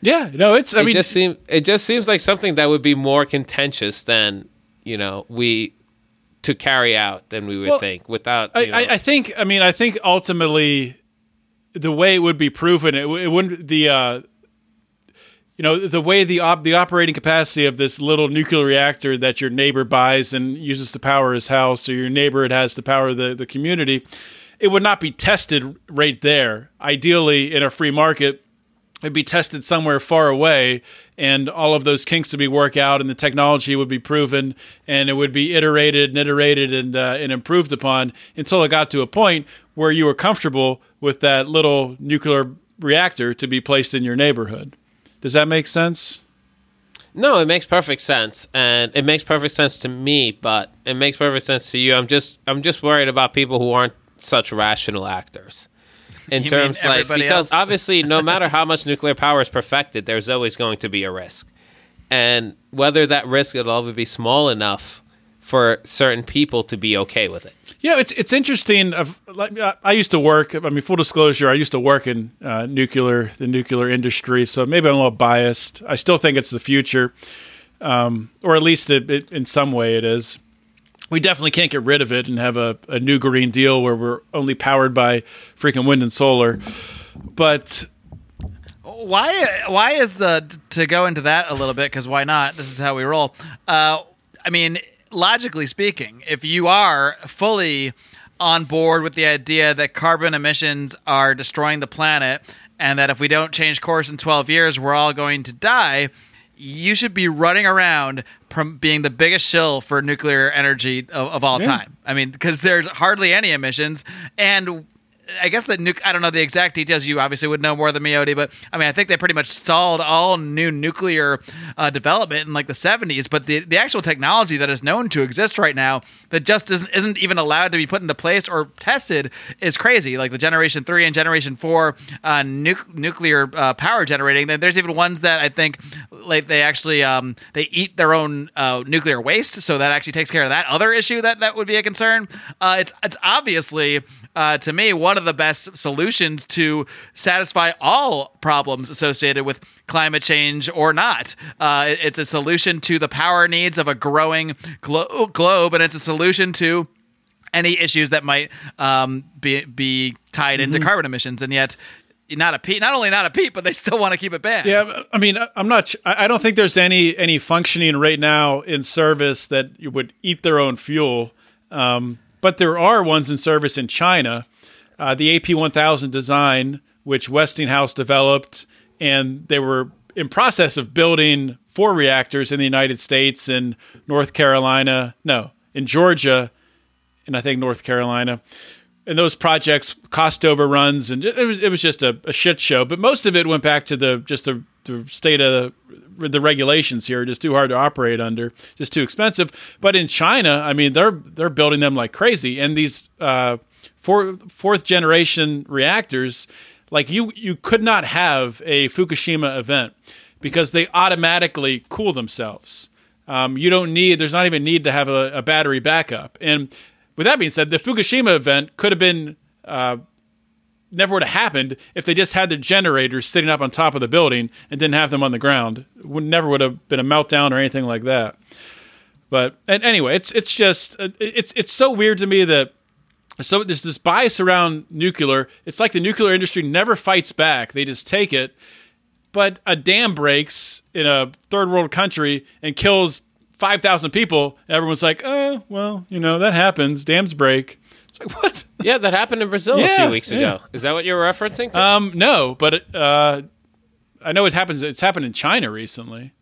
Yeah, no, it's. I it mean, just seems it just seems like something that would be more contentious than you know we to carry out than we would Well, think without. I, I, I think. I mean, I think ultimately, the way it would be proven, it, it wouldn't the. Uh, you know the way the op- the operating capacity of this little nuclear reactor that your neighbor buys and uses to power his house, or your neighbor it has to power the, the community, it would not be tested right there. Ideally, in a free market, it'd be tested somewhere far away and all of those kinks would be worked out and the technology would be proven and it would be iterated and iterated and, uh, and improved upon until it got to a point where you were comfortable with that little nuclear reactor to be placed in your neighborhood does that make sense no, it makes perfect sense, and it makes perfect sense to me, but it makes perfect sense to you. I'm just I'm just worried about people who aren't such rational actors. [LAUGHS] In You terms mean like because else? [LAUGHS] obviously no matter how much nuclear power is perfected, there's always going to be a risk. And whether that risk will ever be small enough for certain people to be okay with it. You know, it's it's interesting. Of like, I used to work. I mean, full disclosure, I used to work in uh, nuclear, the nuclear industry. So maybe I'm a little biased. I still think it's the future, um, or at least it, it, in some way it is. We definitely can't get rid of it and have a, a new Green Deal where we're only powered by freaking wind and solar. But why why is the to go into that a little bit because why not this is how we roll uh, i mean logically speaking if you are fully on board with the idea that carbon emissions are destroying the planet and that if we don't change course in 12 years we're all going to die you should be running around prom- being the biggest shill for nuclear energy of, of all Yeah. time i mean because there's hardly any emissions and I guess the nuke. I don't know the exact details. You obviously would know more than me, Odie. But I mean, I think they pretty much stalled all new nuclear uh, development in like the '70s. But the the actual technology that is known to exist right now that just isn't, isn't even allowed to be put into place or tested is crazy. Like the Generation Three and Generation Four uh, nuc- nuclear uh, power generating. There- There's even ones that I think like they actually um, they eat their own uh, nuclear waste, so that actually takes care of that other issue that that would be a concern. Uh, it's it's obviously uh, to me one of the best solutions to satisfy all problems associated with climate change or not. Uh, it's a solution to the power needs of a growing glo- globe, and it's a solution to any issues that might um, be be tied into carbon emissions, and yet not a peat. Not only not a peat, but they still want to keep it banned. Yeah, I mean, I'm not. I I don't think there's any any functioning right now in service that you would eat their own fuel. Um, but there are ones in service in China. Uh, the AP1000 design, which Westinghouse developed, and they were in process of building four reactors in the United States and North Carolina. No, in Georgia, and I think North Carolina. And those projects cost overruns, and it was it was just a, a shit show. But most of it went back to the just the, the state of the, regulations here, just too hard to operate under, just too expensive. But in China, I mean, they're they're building them like crazy, and these uh, four, fourth generation reactors, like you you could not have a Fukushima event because they automatically cool themselves. Um, you don't need. There's not even need to have a, a battery backup. And with that being said, the Fukushima event could have been uh, never would have happened if they just had the generators sitting up on top of the building and didn't have them on the ground. Would never would have been a meltdown or anything like that. But and anyway, it's it's just uh, it's it's so weird to me that so there's this bias around nuclear. It's like the nuclear industry never fights back; they just take it. But a dam breaks in a third world country and kills five thousand people. Everyone's like, "Oh, well, you know that happens. Dams break." It's like what? Yeah, that happened in Brazil a Yeah, few weeks yeah. ago. Is that what you're referencing to? Um, no, but uh, I know it happens. It's happened in China recently.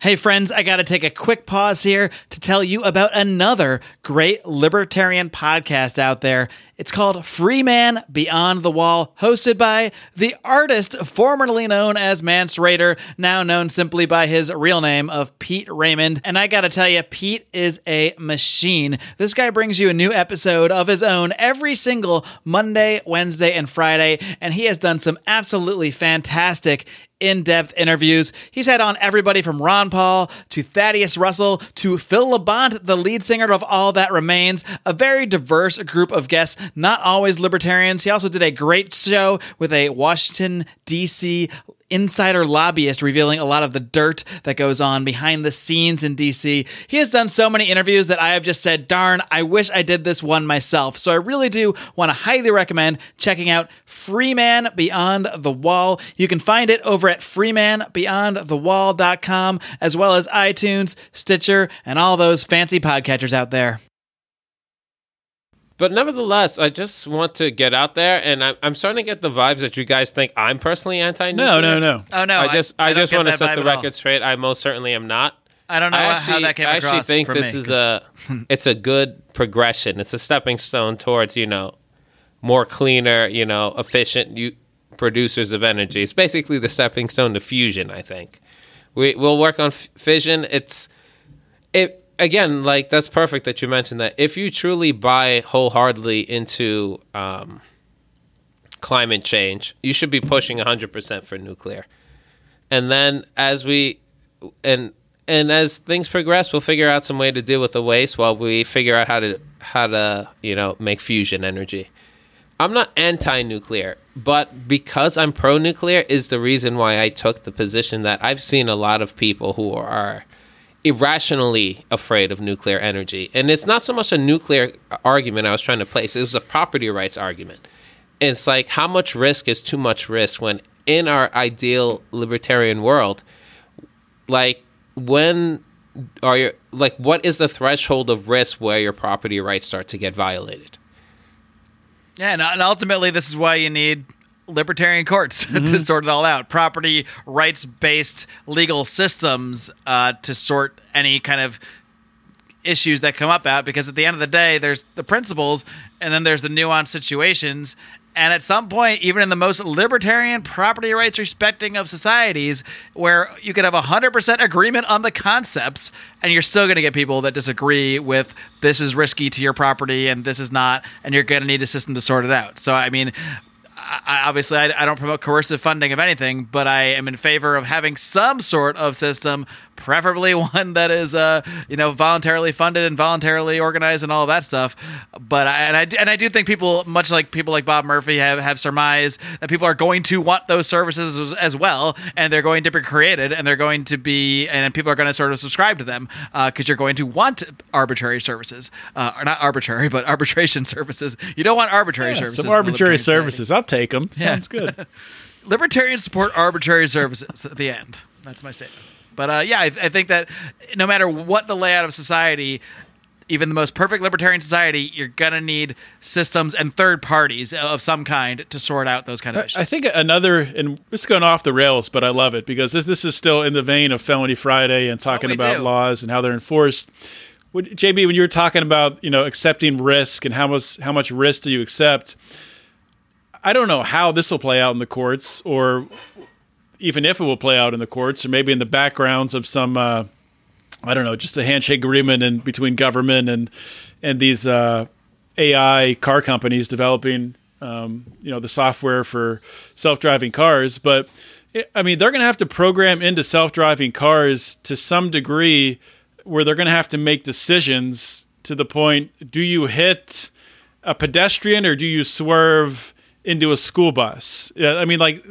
Hey, friends, I got to take a quick pause here to tell you about another great libertarian podcast out there. It's called Free Man Beyond the Wall, hosted by the artist formerly known as Mance Rayder, now known simply by his real name of Pete Raymond. And I got to tell you, Pete is a machine. This guy brings you a new episode of his own every single Monday, Wednesday, and Friday, and he has done some absolutely fantastic in depth interviews. He's had on everybody from Ron Paul to Thaddeus Russell to Phil Labonte, the lead singer of All That Remains. A very diverse group of guests, not always libertarians. He also did a great show with a Washington, D.C. Insider lobbyist revealing a lot of the dirt that goes on behind the scenes in DC. He has done so many interviews that I have just said, darn, I wish I did this one myself. So I really do want to highly recommend checking out Free Man Beyond the Wall. You can find it over at freemanbeyondthewall.com as well as iTunes, Stitcher, and all those fancy podcatchers out there. But nevertheless, I just want to get out there, and I'm, I'm starting to get the vibes that you guys think I'm personally anti-nuclear. No, no, no. Oh no, I just I, don't just want to set the at all. record straight. I most certainly am not. I don't know I how actually, that came I actually think for this me, is 'cause- a it's a good progression. It's a stepping stone towards you know more cleaner, you know, efficient you, producers of energy. It's basically the stepping stone to fusion. I think we we'll work on f- fission. It's it again like that's perfect that you mentioned that. If you truly buy wholeheartedly into um, climate change, you should be pushing 100% for nuclear. And then as we and and as things progress, we'll figure out some way to deal with the waste while we figure out how to how to, you know, make fusion energy. I'm not anti-nuclear, but because I'm pro-nuclear is the reason why I took the position that I've seen a lot of people who are irrationally afraid of nuclear energy. And it's not so much a nuclear argument I was trying to place, it was a property rights argument. It's like how much risk is too much risk when in our ideal libertarian world, like when are your like what is the threshold of risk where your property rights start to get violated? Yeah, and ultimately, this is why you need libertarian courts [LAUGHS] to sort it all out. Property rights based legal systems uh, to sort any kind of issues that come up out because at the end of the day, there's the principles and then there's the nuanced situations. And at some point, even in the most libertarian property rights respecting of societies, where you could have 100% agreement on the concepts, and you're still going to get people that disagree with this is risky to your property and this is not, and you're going to need a system to sort it out. So, I mean, I, obviously, I, I don't promote coercive funding of anything, but I am in favor of having some sort of system, preferably [LAUGHS] one that is, uh, you know, voluntarily funded and voluntarily organized and all of that stuff. But I, and I and I do think people, much like people like Bob Murphy, have have surmised that people are going to want those services as, well, and they're going to be created, and they're going to be, and people are going to sort of subscribe to them because you're going to want arbitrary services, uh, or not arbitrary, but arbitration [LAUGHS] services. You don't want arbitrary Yeah, services. some arbitrary services. I'll take them. Yeah. Sounds good. [LAUGHS] Libertarians support arbitrary services at the end. That's my statement. But uh, yeah, I, I think that no matter what the layout of society, even the most perfect libertarian society, you're gonna need systems and third parties of some kind to sort out those kind of issues. I think another, and this is going off the rails, but I love it because this, this is still in the vein of Felony Friday and talking about do. laws and how they're enforced. Would, JB, when you were talking about you know accepting risk and how much how much risk do you accept, I don't know how this will play out in the courts, or even if it will play out in the courts, or maybe in the backgrounds of some. Uh, I don't know, just a handshake agreement between government and and these uh, AI car companies developing, um, you know, the software for self-driving cars. But I mean, they're going to have to program into self-driving cars to some degree, where they're going to have to make decisions to the point: Do you hit a pedestrian or do you swerve into a school bus? Yeah, I mean, like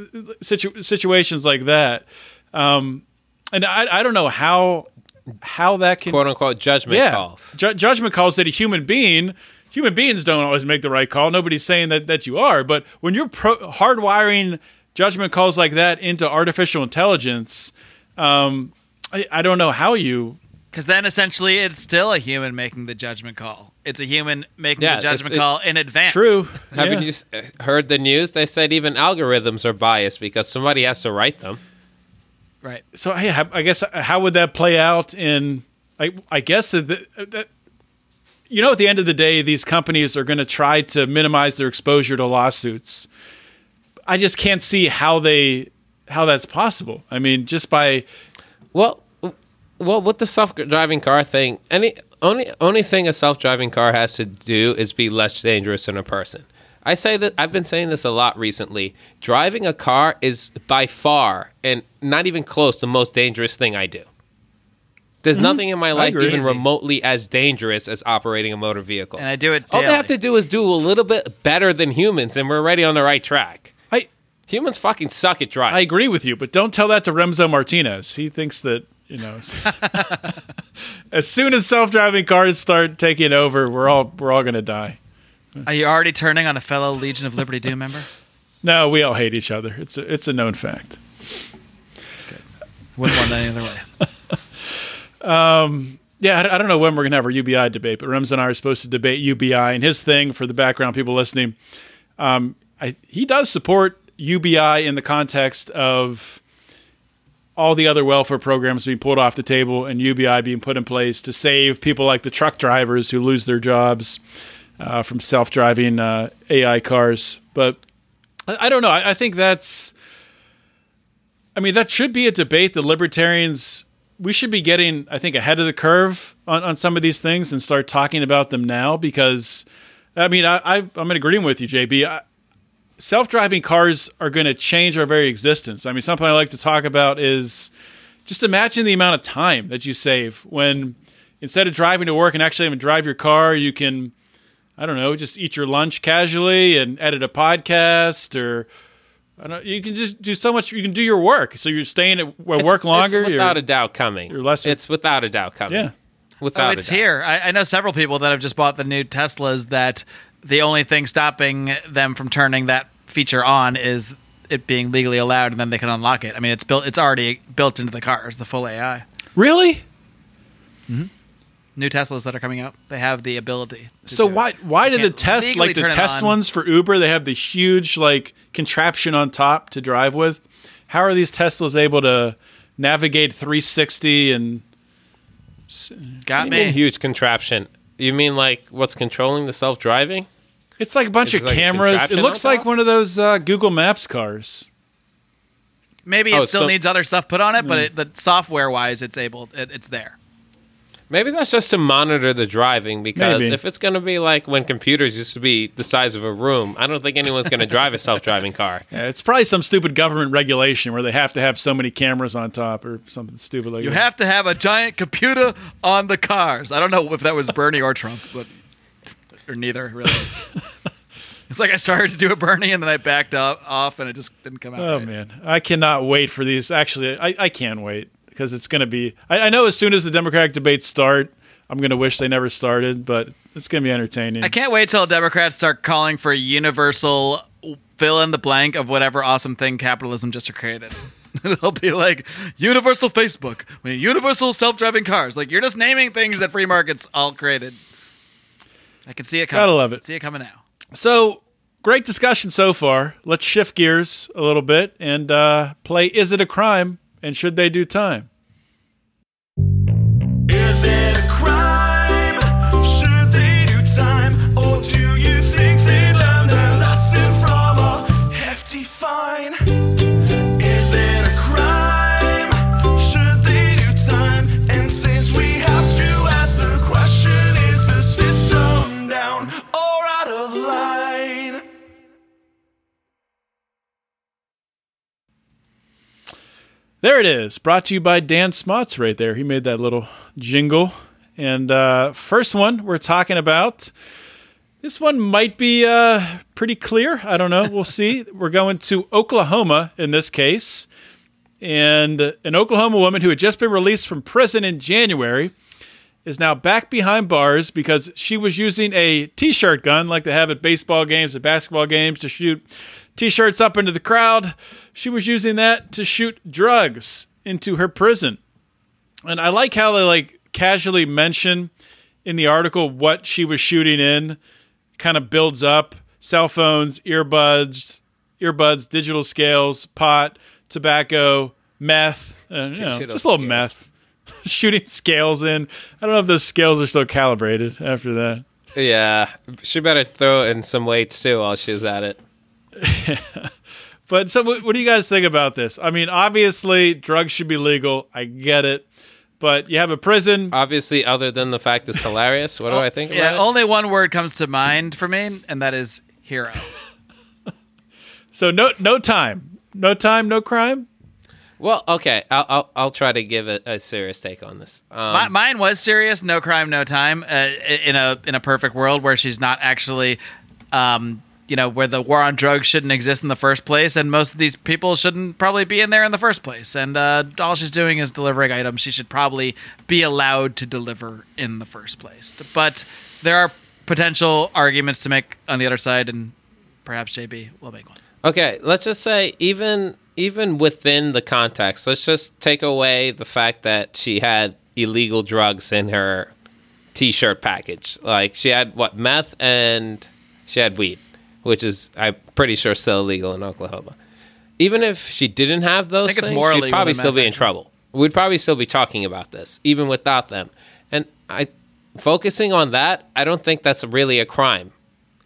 situ- situations like that. Um, and I, I don't know how how that can quote unquote judgment yeah. calls. Ju- judgment calls that a human being. Human beings don't always make the right call. Nobody's saying that that you are, but when you're pro- hardwiring judgment calls like that into artificial intelligence, um, I, I don't know how you. Because then essentially it's still a human making the judgment call. It's a human making Yeah, the judgment it's- it- call in advance. True. Haven't Yeah. you s- uh, heard the news? They said even algorithms are biased because somebody has to write them. Right. So hey, I I guess how would that play out in? I, I guess that, that you know at the end of the day, these companies are going to try to minimize their exposure to lawsuits. I just can't see how they how that's possible. I mean, just by Well, w- well, with the self-driving car thing, any only only thing a self-driving car has to do is be less dangerous than a person. I say that I've been saying this a lot recently. Driving a car is by far and not even close the most dangerous thing I do. There's mm-hmm. nothing in my life even remotely as dangerous as operating a motor vehicle. And I do it All daily. they have to do is do a little bit better than humans, and we're already on the right track. I Humans fucking suck at driving. I agree with you, but don't tell that to Remso Martinez. He thinks that you know. [LAUGHS] as soon as self-driving cars start taking over, we're all we're all going to die. Are you already turning on a fellow Legion of Liberty Do member? [LAUGHS] No, we all hate each other. It's a, it's a known fact. Wouldn't want any other way. [LAUGHS] um Yeah, I, I don't know when we're going to have our UBI debate, but Rems and I are supposed to debate UBI. And his thing, for the background people listening, um, I, he does support UBI in the context of all the other welfare programs being pulled off the table and UBI being put in place to save people like the truck drivers who lose their jobs uh, from self driving uh, AI cars. But I, don't know. I, I think that's. I mean, that should be a debate the libertarians we should be getting, I think, ahead of the curve on, on some of these things and start talking about them now because, I mean, I, I, I'm in agreement with you, JB. I, self-driving cars are going to change our very existence. I mean, something I like to talk about is just imagine the amount of time that you save when instead of driving to work and actually having to drive your car, you can, I don't know, just eat your lunch casually and edit a podcast or. I don't, you can just do so much. You can do your work, so you're staying at well, It's- work longer. It's you're- without a doubt coming. you're less- it's without a doubt coming. Yeah. Without Oh, a it's doubt. here. I, I know several people that have just bought the new Teslas that the only thing stopping them from turning that feature on is it being legally allowed and then they can unlock it. I mean, it's built it's already built into the cars, the full AI. Really? Mm-hmm. New Teslas that are coming out, they have the ability. So do it. why why You did the test like the test on. ones for Uber? They have the huge like contraption on top to drive with. How are these Teslas able to navigate 360 and got You mean me? huge contraption? You mean like what's controlling the self-driving? It's like a bunch Is of like cameras. It looks like top? one of those uh, Google Maps cars. Maybe it Oh, still so- needs other stuff put on it, but it, the software wise, it's able. It, it's there. Maybe that's just to monitor the driving because Maybe. if it's going to be like when computers used to be the size of a room, I don't think anyone's going to drive a self-driving [LAUGHS] car. Yeah, it's probably some stupid government regulation where they have to have so many cameras on top or something stupid like You that. You have to have a giant computer on the cars. I don't know if that was Bernie or Trump, but or neither really. [LAUGHS] it's like I started to do a Bernie and then I backed up, off and it just didn't come out. Oh right. man, I cannot wait for these. Actually, I, I can wait because it's going to be. I, I know as soon as the Democratic debates start, I'm going to wish they never started, but it's going to be entertaining. I can't wait till Democrats start calling for universal fill in the blank of whatever awesome thing capitalism just created. [LAUGHS] It'll be like universal Facebook, universal self-driving cars. Like you're just naming things that free markets all created. I can see it coming. Gotta love it. See it coming now. So great discussion so far. Let's shift gears a little bit and uh, play. Is it a crime and should they do time? Is it There it is. Brought to you by Dan Smots right there. He made that little jingle. And uh, first one we're talking about. This one might be uh, pretty clear. I don't know. We'll see. [LAUGHS] We're going to Oklahoma in this case. And an Oklahoma woman who had just been released from prison in January is now back behind bars because she was using a t-shirt gun like they have at baseball games, at basketball games to shoot t-shirts up into the crowd. She was using that to shoot drugs into her prison. And I like how they like casually mention in the article what she was shooting in, kind of builds up cell phones, earbuds, earbuds, digital scales, pot, tobacco, meth, uh, you know, just a little scales. meth. [LAUGHS] Shooting scales in. I don't know if those scales are still calibrated after that. Yeah, she better throw in some weights too while she's at it. [LAUGHS] But so, what, what do you guys think about this? I mean, obviously, drugs should be legal. I get it, but you have a prison. Obviously, other than the fact it's hilarious, what do I think Yeah, about it? only one word comes to mind for me, and that is hero. [LAUGHS] So no, no time, no time, no crime. Well, okay, I'll I'll, I'll try to give it a serious take on this. Um, Mi- mine was serious, no crime, no time. Uh, in a in a perfect world where she's not actually, um, you know, where the war on drugs shouldn't exist in the first place, and most of these people shouldn't probably be in there in the first place. And uh, all she's doing is delivering items. She should probably be allowed to deliver in the first place. But there are potential arguments to make on the other side, and perhaps JB will make one. Okay, let's just say even even within the context, let's just take away the fact that she had illegal drugs in her t-shirt package. Like she had what meth and she had weed, which is I'm pretty sure still illegal in Oklahoma. Even if she didn't have those, think it's things, more she'd probably still be in trouble. We'd probably still be talking about this even without them. And I focusing on that, I don't think that's really a crime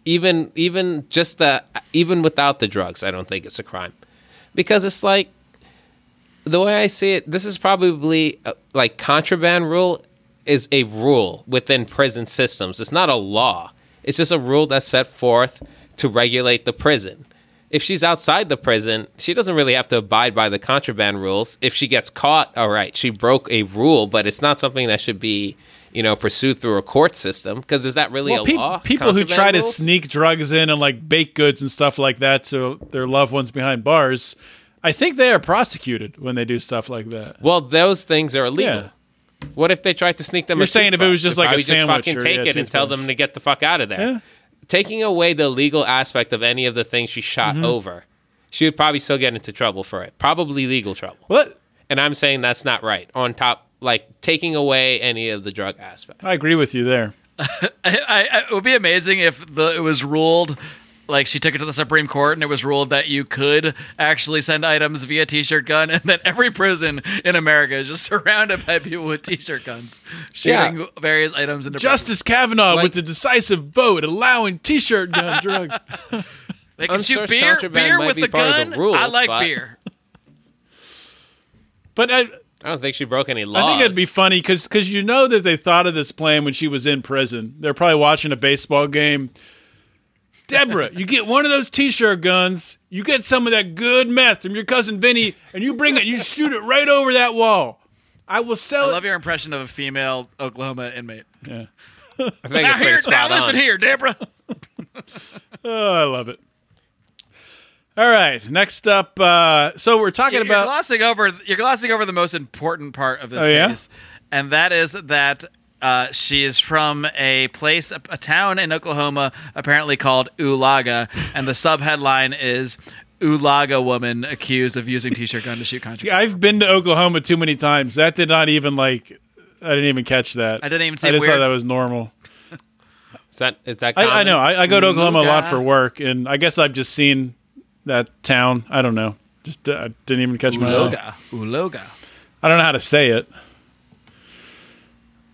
even even just the even without the drugs i don't think it's a crime because it's like the way i see it this is probably uh, like contraband rule is a rule within prison systems it's not a law it's just a rule that's set forth to regulate the prison if she's outside the prison she doesn't really have to abide by the contraband rules if she gets caught all right she broke a rule but it's not something that should be you know pursued through a court system because is that really Well, a peop- law people who try to sneak drugs in and like baked goods and stuff like that to their loved ones behind bars, I think they are prosecuted when they do stuff like that. Well, those things are illegal. Yeah. What if they tried to sneak them? You're saying if it was just like a sandwich just fucking or, take yeah, it and tell them to get the fuck out of there. Yeah. Taking away the legal aspect of any of the things she shot Mm-hmm. over, she would probably still get into trouble for it. Probably legal trouble. What? And I'm saying that's not right. On top, like taking away any of the drug aspect. I agree with you there. [LAUGHS] I, I, it would be amazing if the, it was ruled like she took it to the Supreme Court and it was ruled that you could actually send items via t-shirt gun, and then every prison in America is just [LAUGHS] surrounded by people with t-shirt guns shooting Yeah. various items into Justice Kavanaugh Like- with the decisive vote allowing T-shirt gun [LAUGHS] drugs. prisons. They can shoot beer, beer with be the gun. the rules, I like but- beer. But I, I don't think she broke any laws. I think it'd be funny because you know that they thought of this plan when she was in prison. They're probably watching a baseball game. Deborah, you get one of those t-shirt guns. You get some of that good meth from your cousin Vinny, and you bring it. You shoot it right over that wall. I will sell I it. love your impression of a female Oklahoma inmate. Yeah. I think Now it's here, spot now listen here, Deborah. [LAUGHS] Oh, I love it. All right, next up. Uh, so we're talking You're about. glossing over. You're glossing over the most important part of this Oh, yeah? case, and that is that uh, she is from a place, a, a town in Oklahoma, apparently called Oologah, and the subheadline is "Oologah woman accused of using t-shirt gun to shoot content." I've been to Oklahoma too many times. That did not even like. I didn't even catch that. I didn't even see I just weird- thought that was normal. Is that is that? I, I know. I, I go to Oklahoma a lot for work, and I guess I've just seen that town. I don't know. Just uh, didn't even catch my. eye. Uloga, Uloga, I don't know how to say it.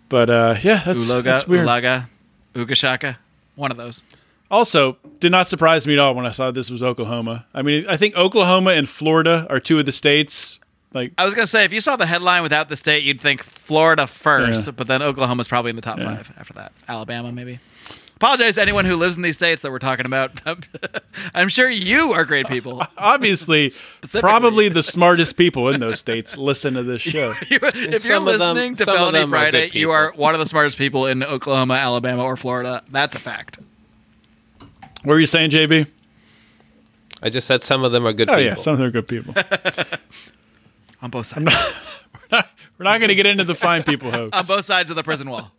But uh, yeah, that's, Uloga, that's weird. Oologah, Ugashaka. One of those. Also, did not surprise me at all when I saw this was Oklahoma. I mean, I think Oklahoma and Florida are two of the states. Like, I was gonna say if you saw the headline without the state, you'd think Florida first, Yeah. but then Oklahoma's probably in the top five after that. Alabama, maybe. Apologize to anyone who lives in these states that we're talking about. [LAUGHS] I'm sure you are great people. [LAUGHS] obviously, probably the smartest people in those states listen to this show. [LAUGHS] if you're some of them- listening to some of Felony them are Friday, you are one of the smartest people in Oklahoma, Alabama, or Florida. That's a fact. What were you saying, JB? I just said some of them are good Oh people. yeah, some of them are good people. On both sides. We're not going to get into the fine people hoax. On both sides of the prison wall.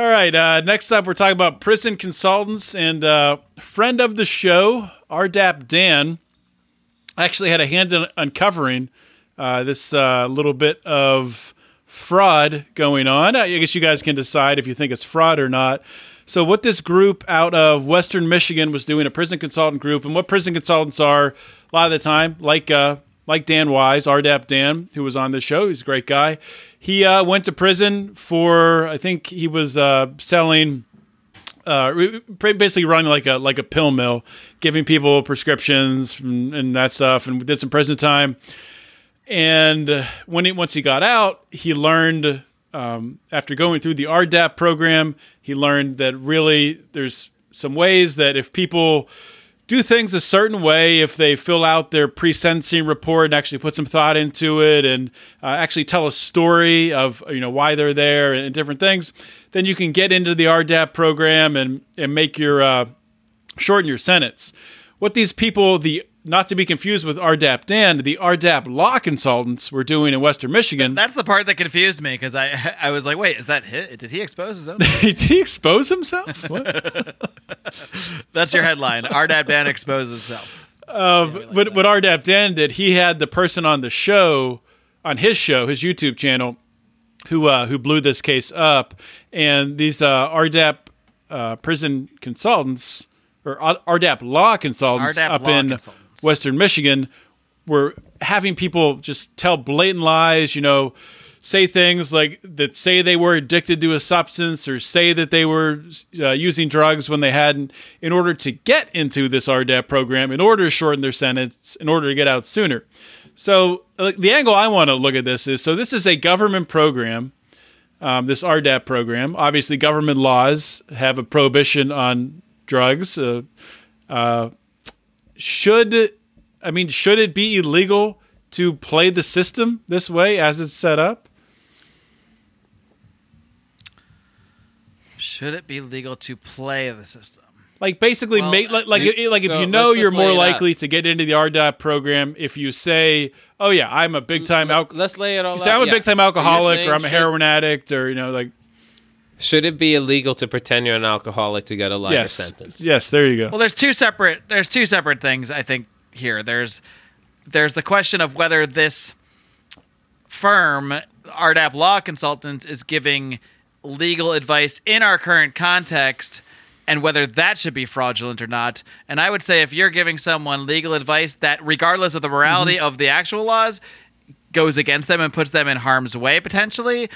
All right. Uh, next up, we're talking about prison consultants and uh, friend of the show, RDAP Dan, actually had a hand in uncovering uh, this uh, little bit of fraud going on. I guess you guys can decide if you think it's fraud or not. So, what this group out of Western Michigan was doing, a prison consultant group, and what prison consultants are a lot of the time, like uh, like Dan Wise, RDAP Dan, who was on the show. He's a great guy. He uh, went to prison for, I think he was uh, selling uh, basically running like a like a pill mill, giving people prescriptions and, and that stuff, and did some prison time. And when he once he got out, he learned um, after going through the RDAP program, he learned that really there's some ways that if people do things a certain way, if they fill out their pre-sentencing report and actually put some thought into it, and uh, actually tell a story of you know why they're there and different things, then you can get into the RDAP program and and make your uh, shorten your sentence. What these people, the not to be confused with RDAP Dan, the RDAP law consultants were doing in Western Michigan. That's the part that confused me because I [LAUGHS] I was like, wait, is that hit? Did he expose his own? [LAUGHS] Did he expose himself? [LAUGHS] That's your headline. RDAP Dan exposes himself. Uh, but what RDAP Dan did, he had the person on the show, on his show, his YouTube channel, who uh, who blew this case up, and these uh, RDAP uh, prison consultants or RDAP law consultants RDAP up law in consultants. Western Michigan were having people just tell blatant lies, you know, say things like that say they were addicted to a substance or say that they were uh, using drugs when they hadn't in order to get into this RDAP program, in order to shorten their sentence, in order to get out sooner. So the angle I want to look at this is so this is a government program, um, this RDAP program. Obviously, government laws have a prohibition on drugs. Uh, uh, should I mean should it be illegal to play the system this way as it's set up? Should it be legal to play the system? Like basically, Well, make like like, you- like if so you know you're more lay it out. likely to get into the RDAP program if you say, "Oh yeah, I'm a big time alcoholic." Let's lay it all Say out. I'm a yeah. big time alcoholic, or I'm a should- heroin addict, or you know, like Should it be illegal to pretend you're an alcoholic to get a lighter yes, sentence? yes, there you go. Well, there's two separate there's two separate things I think here. There's there's the question of whether this firm, RDAP Law Consultants, is giving legal advice in our current context and whether that should be fraudulent or not. And I would say if you're giving someone legal advice that, regardless of the morality mm-hmm. of the actual laws, goes against them and puts them in harm's way potentially,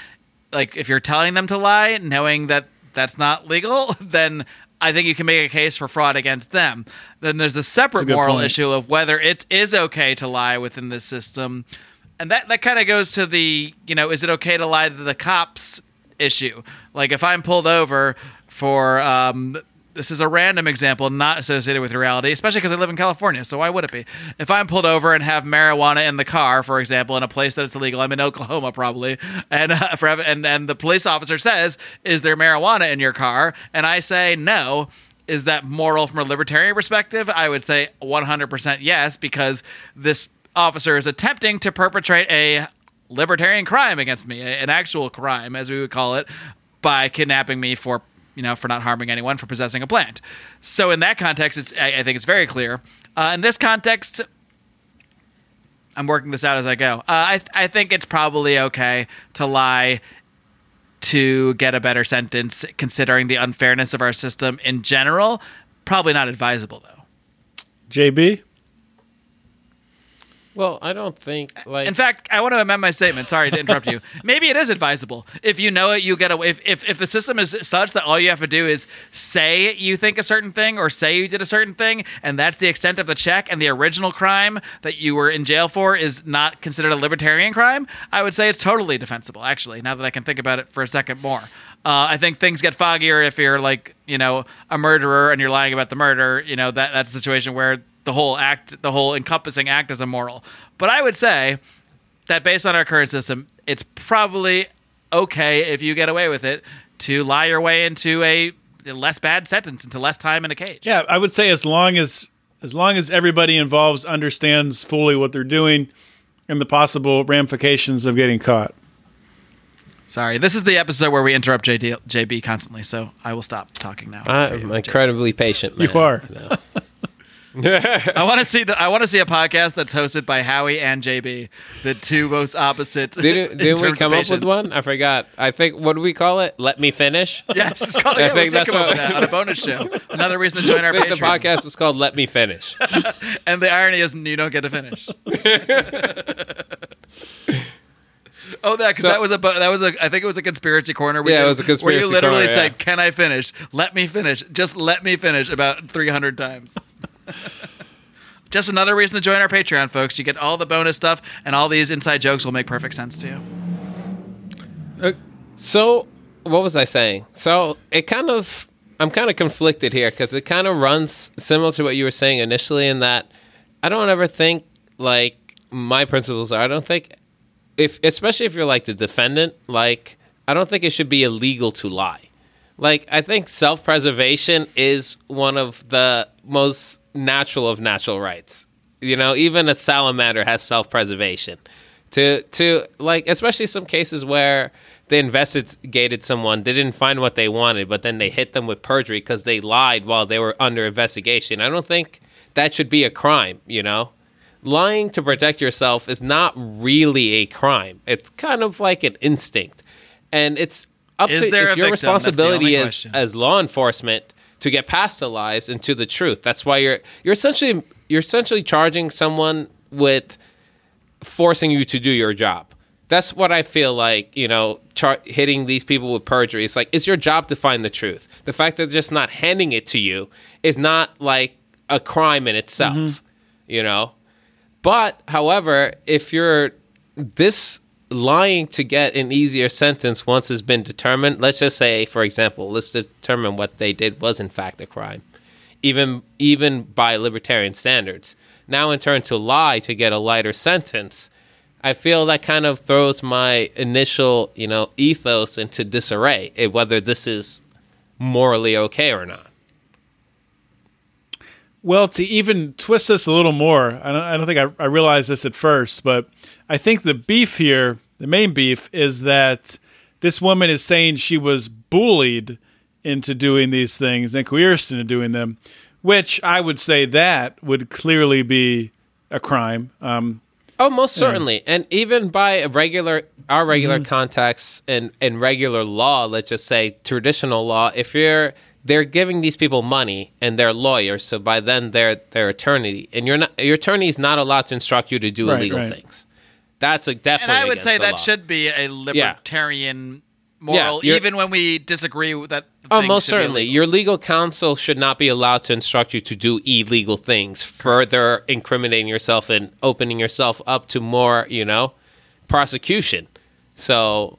like if you're telling them to lie, knowing that that's not legal, [LAUGHS] then I think you can make a case for fraud against them. Then there's a separate good moral point. issue of whether it is okay to lie within this system. and that that kind of goes to the you know is it okay to lie to the cops issue like if i'm pulled over for um this is a random example not associated with reality especially because i live in california so why would it be? If i'm pulled over and have marijuana in the car for example in a place that it's illegal i'm in oklahoma probably and uh, [LAUGHS] for, and and the police officer says is there marijuana in your car? And i say no. Is that moral from a libertarian perspective? I would say 100% yes, because this officer is attempting to perpetrate a libertarian crime against me, an actual crime, as we would call it, by kidnapping me for you know for not harming anyone for possessing a plant. So in that context, it's I, I think it's very clear. Uh, in this context, I'm working this out as I go. Uh, I I think it's probably okay to lie to get a better sentence, considering the unfairness of our system in general. Probably not advisable though. JB? Well, I don't think like In fact, I want to amend my statement. Sorry to interrupt you. [LAUGHS] Maybe it is advisable. If you know it, you get away. If, if, if the system is such that all you have to do is say you think a certain thing or say you did a certain thing, and that's the extent of the check, and the original crime that you were in jail for is not considered a libertarian crime, I would say it's totally defensible, actually, now that I can think about it for a second more. Uh, I think things get foggier if you're like, you know, a murderer and you're lying about the murder. You know, that that's a situation where the whole act, the whole encompassing act is immoral. But I would say that based on our current system, it's probably okay if you get away with it to lie your way into a less bad sentence, into less time in a cage. Yeah, I would say as long as as long as everybody involved understands fully what they're doing and the possible ramifications of getting caught. Sorry, this is the episode where we interrupt JD, JB constantly, so I will stop talking now. I'm incredibly patient. Man. You are. know. [LAUGHS] [LAUGHS] I want to see the, I want to see a podcast that's hosted by Howie and JB, the two most opposite. Didn't, [LAUGHS] didn't we come up with one? I forgot. I think what do we call it? Let me finish. [LAUGHS] Yes, it's called, I yeah, think that's what- that on a bonus show. Another reason to join our I think the podcast was called Let Me Finish. And the irony is, you don't get to finish. oh, that because So- that was a that was a I think it was a conspiracy corner. where Yeah, you- it was a conspiracy. Where you literally corner, yeah. said, "Can I finish? Let me finish. Just let me finish." About three hundred times. [LAUGHS] Just another reason to join our Patreon, folks. You get all the bonus stuff, and all these inside jokes will make perfect sense to you. Uh, so, what was I saying? So, it kind of, I'm kind of conflicted here because it kind of runs similar to what you were saying initially, in that I don't ever think like my principles are. I don't think, if especially if you're like the defendant, like I don't think it should be illegal to lie. Like I think self-preservation is one of the most natural of natural rights. You know, even a salamander has self-preservation. To to like especially some cases where they investigated someone, they didn't find what they wanted, but then they hit them with perjury because they lied while they were under investigation. I don't think that should be a crime, you know? Lying to protect yourself is not really a crime. It's kind of like an instinct. And it's up Is to it's your victim? That's the responsibility as as law enforcement to get past the lies and to the truth. That's why you're you're essentially you're essentially charging someone with forcing you to do your job. That's what I feel like, you know, char- hitting these people with perjury. It's like it's your job to find the truth. The fact that they're just not handing it to you is not like a crime in itself, mm-hmm. you know. But however, if you're this lying to get an easier sentence once it's been determined, let's just say, for example, let's determine what they did was in fact a crime, even even by libertarian standards. Now, in turn, to lie to get a lighter sentence, I feel that kind of throws my initial, you know, ethos into disarray, eh, whether this is morally okay or not. Well, to even twist this a little more, I don't, I don't think I, I realized this at first, but I think the beef here, the main beef, is that this woman is saying she was bullied into doing these things and coerced into doing them, which I would say that would clearly be a crime. Um, Oh, most certainly, and even by a regular our regular context and and regular law, let's just say traditional law, if you're they're giving these people money and they're lawyers, so by then they're they're attorney, and you're not your attorney is not allowed to instruct you to do Right, illegal right. things. That's a definitely. And. I would say that law. should be a libertarian moral, you're- even when we disagree with that. Oh, most certainly. Your legal counsel should not be allowed to instruct you to do illegal things, further incriminating yourself and opening yourself up to more, you know, prosecution. So,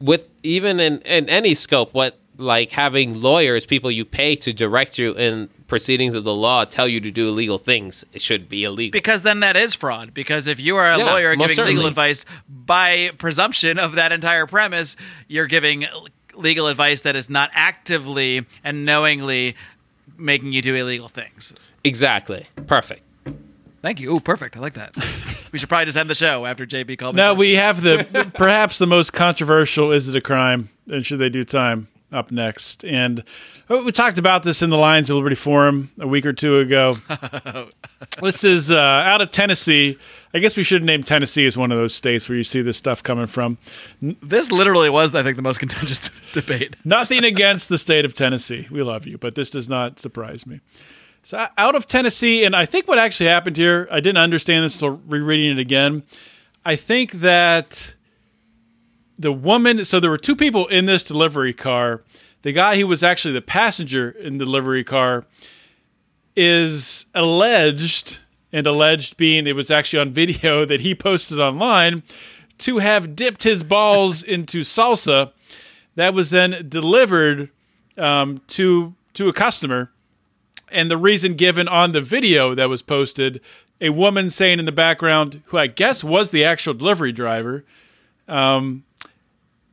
with even in, in any scope, what like having lawyers, people you pay to direct you in proceedings of the law, tell you to do illegal things, it should be illegal. Because then that is fraud. Because if you are a Yeah, lawyer most giving legal advice, by presumption of that entire premise, you're giving legal advice that is not actively and knowingly making you do illegal things. exactly. Perfect. Thank you. Ooh, perfect. I like that. we should probably just end the show after JB called me. Now we have the [LAUGHS] perhaps the most controversial is it a crime and should they do time up next. And uh, we talked about this in the Lions of Liberty forum a week or two ago. [LAUGHS] this is uh, out of Tennessee. I guess we should name Tennessee as one of those states where you see this stuff coming from. This literally was, I think, the most contentious [LAUGHS] debate. Nothing [LAUGHS] against the state of Tennessee. We love you, but this does not surprise me. So out of Tennessee, and I think what actually happened here, I didn't understand this until rereading it again. I think that the woman, so there were two people in this delivery car. The guy who was actually the passenger in the delivery car is alleged, and alleged being it was actually on video [LAUGHS] that he posted online, to have dipped his balls [LAUGHS] into salsa that was then delivered um, to to a customer. And the reason given on the video that was posted, a woman saying in the background, who I guess was the actual delivery driver, um,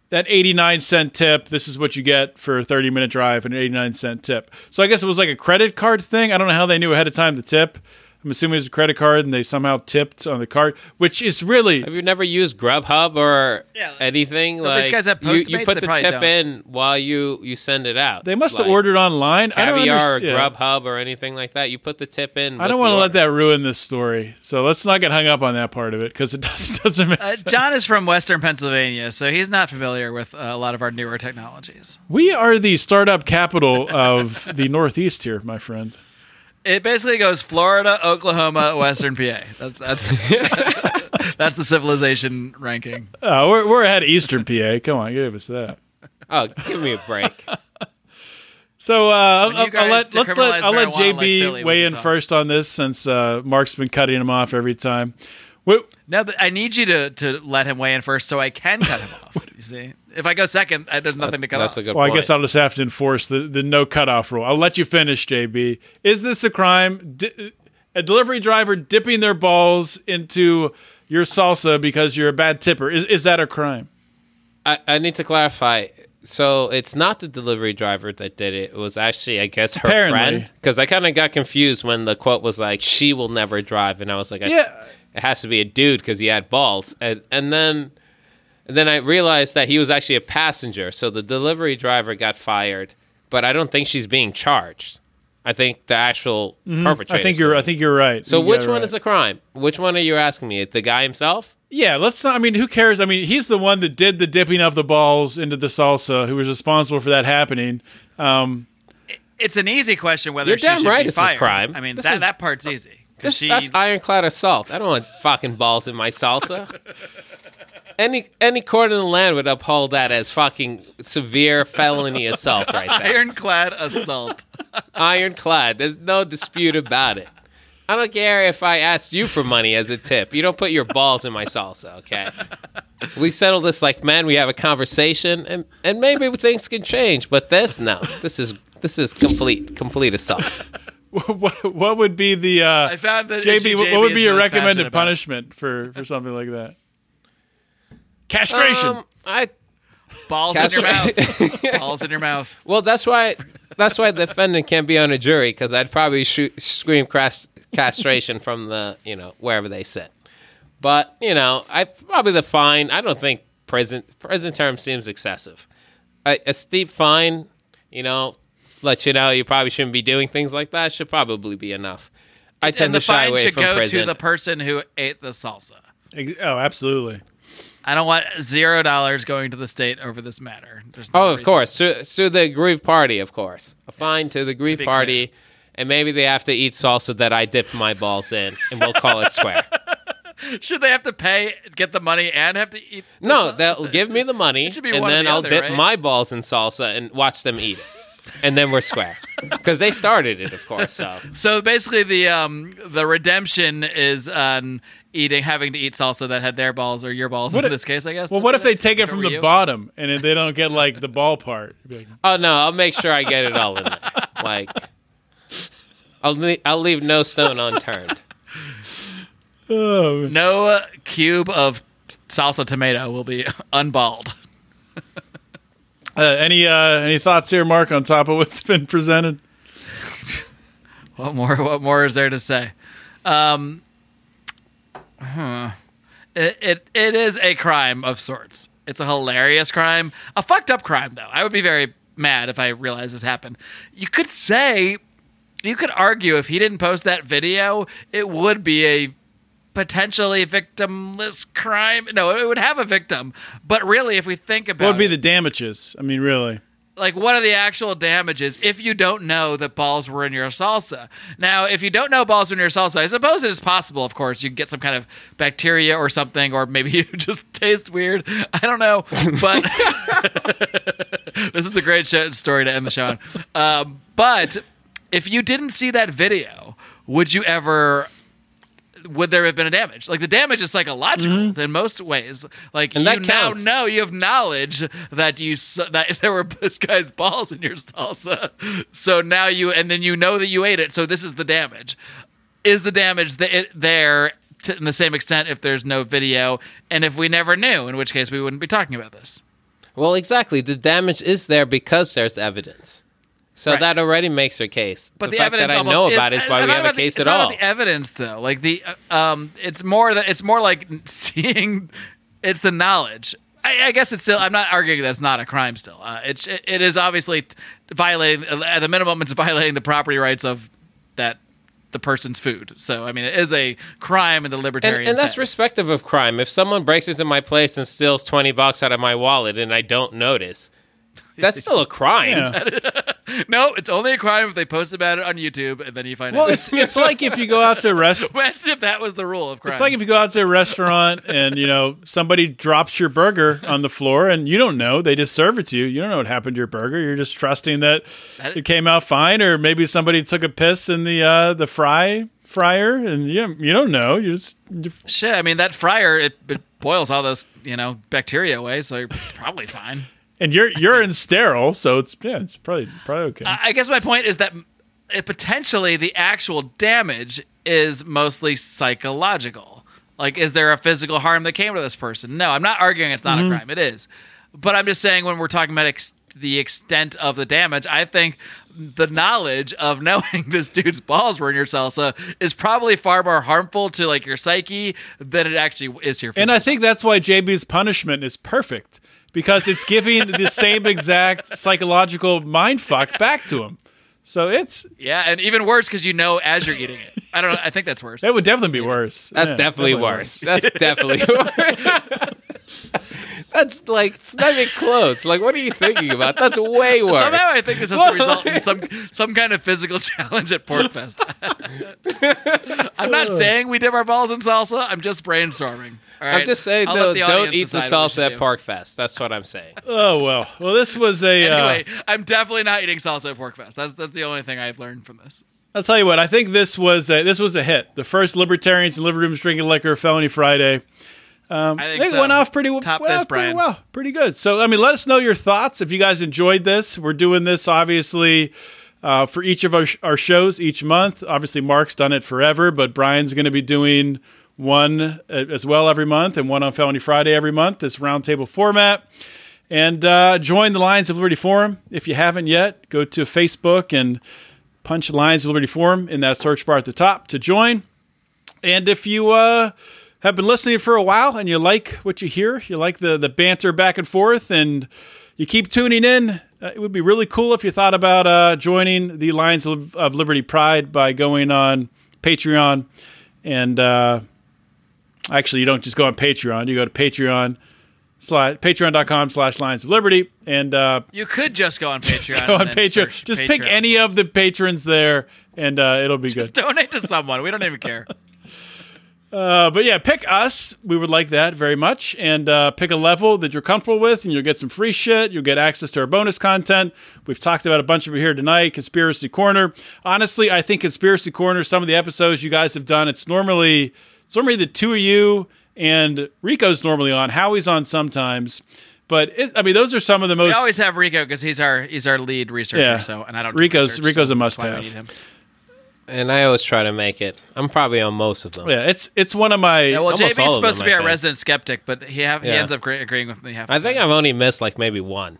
that 89 cent tip, this is what you get for a 30 minute drive, and an 89 cent tip. So I guess it was like a credit card thing. I don't know how they knew ahead of time the tip. I'm assuming it was a credit card and they somehow tipped on the card, which is really Have you never used Grubhub or Yeah, anything? these Like guys have you, you put the tip don't. in while you you send it out. they must have ordered online. I don't caviar or understand- yeah. Grubhub or anything like that. You put the tip in. I don't want to let that ruin this story. So let's not get hung up on that part of it because it [LAUGHS] doesn't, doesn't make Uh, sense. John is from Western Pennsylvania, so he's not familiar with uh, a lot of our newer technologies. We are the startup capital of the Northeast here, my friend. It basically goes Florida, Oklahoma, Western PA. That's that's [LAUGHS] that's the civilization ranking. Uh, we're, we're ahead of Eastern PA. Come on, give us that. Oh, give me a break. [LAUGHS] So uh, I'll, I'll let let's let I'll let marijuana like JB Philly, weigh in talk. first on this since uh, Marc's been cutting him off every time. Wait, No, but I need you to, to let him weigh in first so I can cut him off. You see, if I go second, uh, there's nothing to cut That's off. a good well, I point. guess I'll just have to enforce the, the no cutoff rule. I'll let you finish, JB. Is this a crime? Di- a delivery driver dipping their balls into your salsa because you're a bad tipper is, is that a crime? I, I need to clarify. So it's not the delivery driver that did it. It was actually, I guess, her Apparently. friend. Because I kind of got confused when the quote was like, "She will never drive," and I was like, I- Yeah. It has to be a dude because he had balls." And and then and then I realized that he was actually a passenger. So the delivery driver got fired, but I don't think she's being charged. I think the actual perpetrator. Mm-hmm. I think you're I think you're right. So You which one right. is a crime? Which one are you asking me? The guy himself? Yeah, let's not. I mean, who cares? I mean, he's the one that did the dipping of the balls into the salsa, who was responsible for that happening. Um, It's an easy question whether You're she damn should right be it's a crime. I mean, This that, is- that part's easy. This, she, that's ironclad assault. I don't want fucking balls in my salsa. [LAUGHS] any any court in the land would uphold that as fucking severe felony assault right there. ironclad assault. [LAUGHS] Ironclad. There's no dispute about it. I don't care if I asked you for money as a tip. You don't put your balls in my salsa, okay? We settle this like men. We have a conversation, and and maybe things can change. But this, no. This is this is complete complete assault. [LAUGHS] what what would be the uh, I found that JB? What, JB what would be your recommended punishment for for something like that? Castration. Um, I Balls in your mouth. [LAUGHS] Balls in your mouth. Well, that's why that's why the defendant can't be on a jury because I'd probably shoot, scream cras- castration from the you know wherever they sit. But you know, I probably the fine. I don't think prison prison term seems excessive. A, a steep fine, you know, let you know you probably shouldn't be doing things like that should probably be enough. I tend and the to shy fine away should from go prison. to the person who ate the salsa. Oh, absolutely. I don't want zero dollars going to the state over this matter. There's no Oh, of reason. course. To, to the grieved party, of course. A fine to the grieved be party, and maybe they have to eat salsa that I dipped my balls in, and we'll call it square. [LAUGHS] Should they have to pay, get the money, and have to eat? the No, salsa? they'll give me the money, and then the I'll other, dip right? my balls in salsa and watch them eat it. And then we're square. Because they started it, of course. So So basically, the um the redemption is on eating, having to eat salsa that had their balls or your balls What in if- this case, I guess. Well, what if they take it from the you. bottom and they don't get like the ball part? Like, Oh no, I'll make sure I get it all in there. Like, I'll le- I'll leave no stone unturned. oh, No uh, cube of t- salsa tomato will be [LAUGHS] unballed. [LAUGHS] Uh, any uh, any thoughts here, Marc, on top of what's [LAUGHS] been presented? What more? What more is there to say? Um, huh. It, it it is a crime of sorts. It's a hilarious crime, a fucked up crime though. I would be very mad if I realized this happened. You could say, you could argue if he didn't post that video, it would be a potentially victimless crime. No, it would have a victim, but really, if we think about What would be it, the damages? I mean, really. like what are the actual damages if you don't know that balls were in your salsa now if you don't know balls were in your salsa i suppose it is possible of course you get some kind of bacteria or something or maybe [LAUGHS] you just taste weird i don't know but [LAUGHS] this is a great show, story to end the show on um, but if you didn't see that video would you ever would there have been a damage? Like the damage is psychological mm-hmm. in most ways. Like And you now know you have knowledge that you that [LAUGHS] there were this guy's balls in your salsa. So now you and then you know that you ate it. So this is the damage. Is the damage th- there to in the same extent if there's no video and if we never knew, in which case we wouldn't be talking about this. Well, exactly. The damage is there because there's evidence. So Right. that already makes your case. But the, the, fact evidence that I know is, about it is why we have a the- case it's at not all. the evidence though. Like the uh, um, it's more that it's more like [LAUGHS] seeing. It's the knowledge. I, I guess it's still. I'm not arguing that's not a crime. Still, uh, it, it is obviously violating at the minimum. It's violating the property rights of that the person's food. So I mean, it is a crime in the and, libertarian. and that's sense. respective of crime. If someone breaks into my place and steals 20 bucks out of my wallet and I don't notice, that's still a crime. [LAUGHS] No, it's only a crime if they post about it on YouTube and then you find Well, out. it's it's like if you go out to a restaurant. [LAUGHS] Imagine if that was the rule of crime. It's like if you go out to a restaurant and you know somebody drops your burger on the floor and you don't know they just serve it to you. You don't know what happened to your burger. You're just trusting that That- it came out fine, or maybe somebody took a piss in the uh, the fry fryer and you you don't know. You just you, Shit, I mean that fryer it, it boils all those you know bacteria away, so you're probably fine. And you're you're in sterile, so it's yeah, it's probably probably okay. I I guess my point is that it potentially the actual damage is mostly psychological. Like, is there a physical harm that came to this person? No, I'm not arguing it's not a mm-hmm. crime. It is, but I'm just saying when we're talking about ex- the extent of the damage, I think the knowledge of [LAUGHS] knowing this dude's balls were in your salsa is probably far more harmful to like your psyche than it actually is your. And I think that's why JB's punishment is perfect because it's giving the same exact psychological mind fuck back to him. So it's yeah, and even worse because you know as you're eating it. I don't know. I think that's worse. that would definitely be worse. That's Yeah, definitely, worse. That's definitely [LAUGHS] worse. That's like it's not even close. Like, what are you thinking about? That's way [LAUGHS] worse. Somehow I think this has to result in some [LAUGHS] some kind of physical challenge at PorcFest. I'm not saying we dip our balls in salsa. I'm just brainstorming. All I'm just saying I'll though, don't eat the decide what we salsa at do. PorcFest. That's what I'm saying. [LAUGHS] Oh well. Well, this was a. uh, Anyway, I'm definitely not eating salsa at PorcFest. That's that's the only thing I've learned from this. I'll tell you what. I think this was a, this was a hit. The first libertarians and liver rooms drinking liquor felony Friday. I I think, think it so. went off pretty, Top went this, off pretty Brian. well. Pretty good. So, I mean, let us know your thoughts if you guys enjoyed this. We're doing this obviously uh, for each of our, our shows each month. Obviously, Marc's done it forever, but Brian's going to be doing one uh, as well every month and one on Felony Friday every month. This roundtable format. And uh, join the Lions of Liberty Forum if you haven't yet. Go to Facebook and punch Lions of Liberty Forum in that search bar at the top to join. And if you uh, have been listening for a while and you like what you hear, you like the the banter back and forth, and you keep tuning in, uh, it would be really cool if you thought about uh, joining the Lions of, of Liberty Pride by going on Patreon. And uh, actually, you don't just go on Patreon; you go to Patreon. Slash, patreon.com slash lions of liberty and uh, You could just go on [LAUGHS] Patreon. go on patreon just pick any of the patrons there and uh, it'll be good. Just good donate to someone. We don't even care. [LAUGHS] Uh, but yeah, pick us. We would like that very much. And uh, pick a level that you're comfortable with, and you'll get some free shit. You'll get access to our bonus content. We've talked about a bunch of it here tonight. Conspiracy Corner. Honestly, I think Conspiracy Corner, some of the episodes you guys have done, it's normally It's normally the two of you and Rico's normally on. Howie's on sometimes, but it, I mean, those are some of the most. We always have Rico because he's our he's our lead researcher. Yeah. So and I don't. do Rico's- research, Rico's so a that's must-have. And I always try to make it. I'm probably on most of them. yeah, it's it's one of my. Yeah, well, Almost JB's supposed them, to be I our think. resident skeptic, but he have, he ends up agree- agreeing with me half. I the think time. I've only missed like maybe one.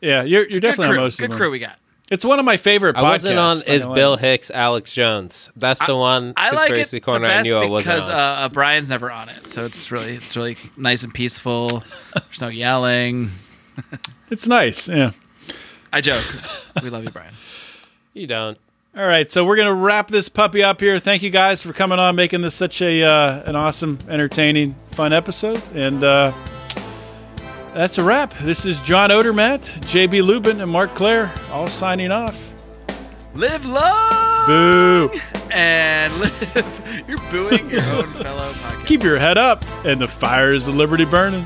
yeah, you're you're Good definitely crew. on most Good of them. crew we got. It's one of my favorite. I wasn't on is Bill. Hicks, Alex Jones. That's the one I like it conspiracy the corner I best knew I wasn't because on. uh, uh, Brian's never on it, so it's really it's really nice and peaceful. There's no yelling. [LAUGHS] It's nice. Yeah. I joke. We love you, Brian. [LAUGHS] you don't. All right, so we're gonna wrap this puppy up here. Thank you guys for coming on, making this such a uh, an awesome, entertaining, fun episode, and uh, that's a wrap. This is John Odermatt, JB Lubin, and Marc Clair, all signing off. Live long Boo! and [LAUGHS] live. You're booing your own fellow podcast. [LAUGHS] Keep your head up, and the fires of liberty burning.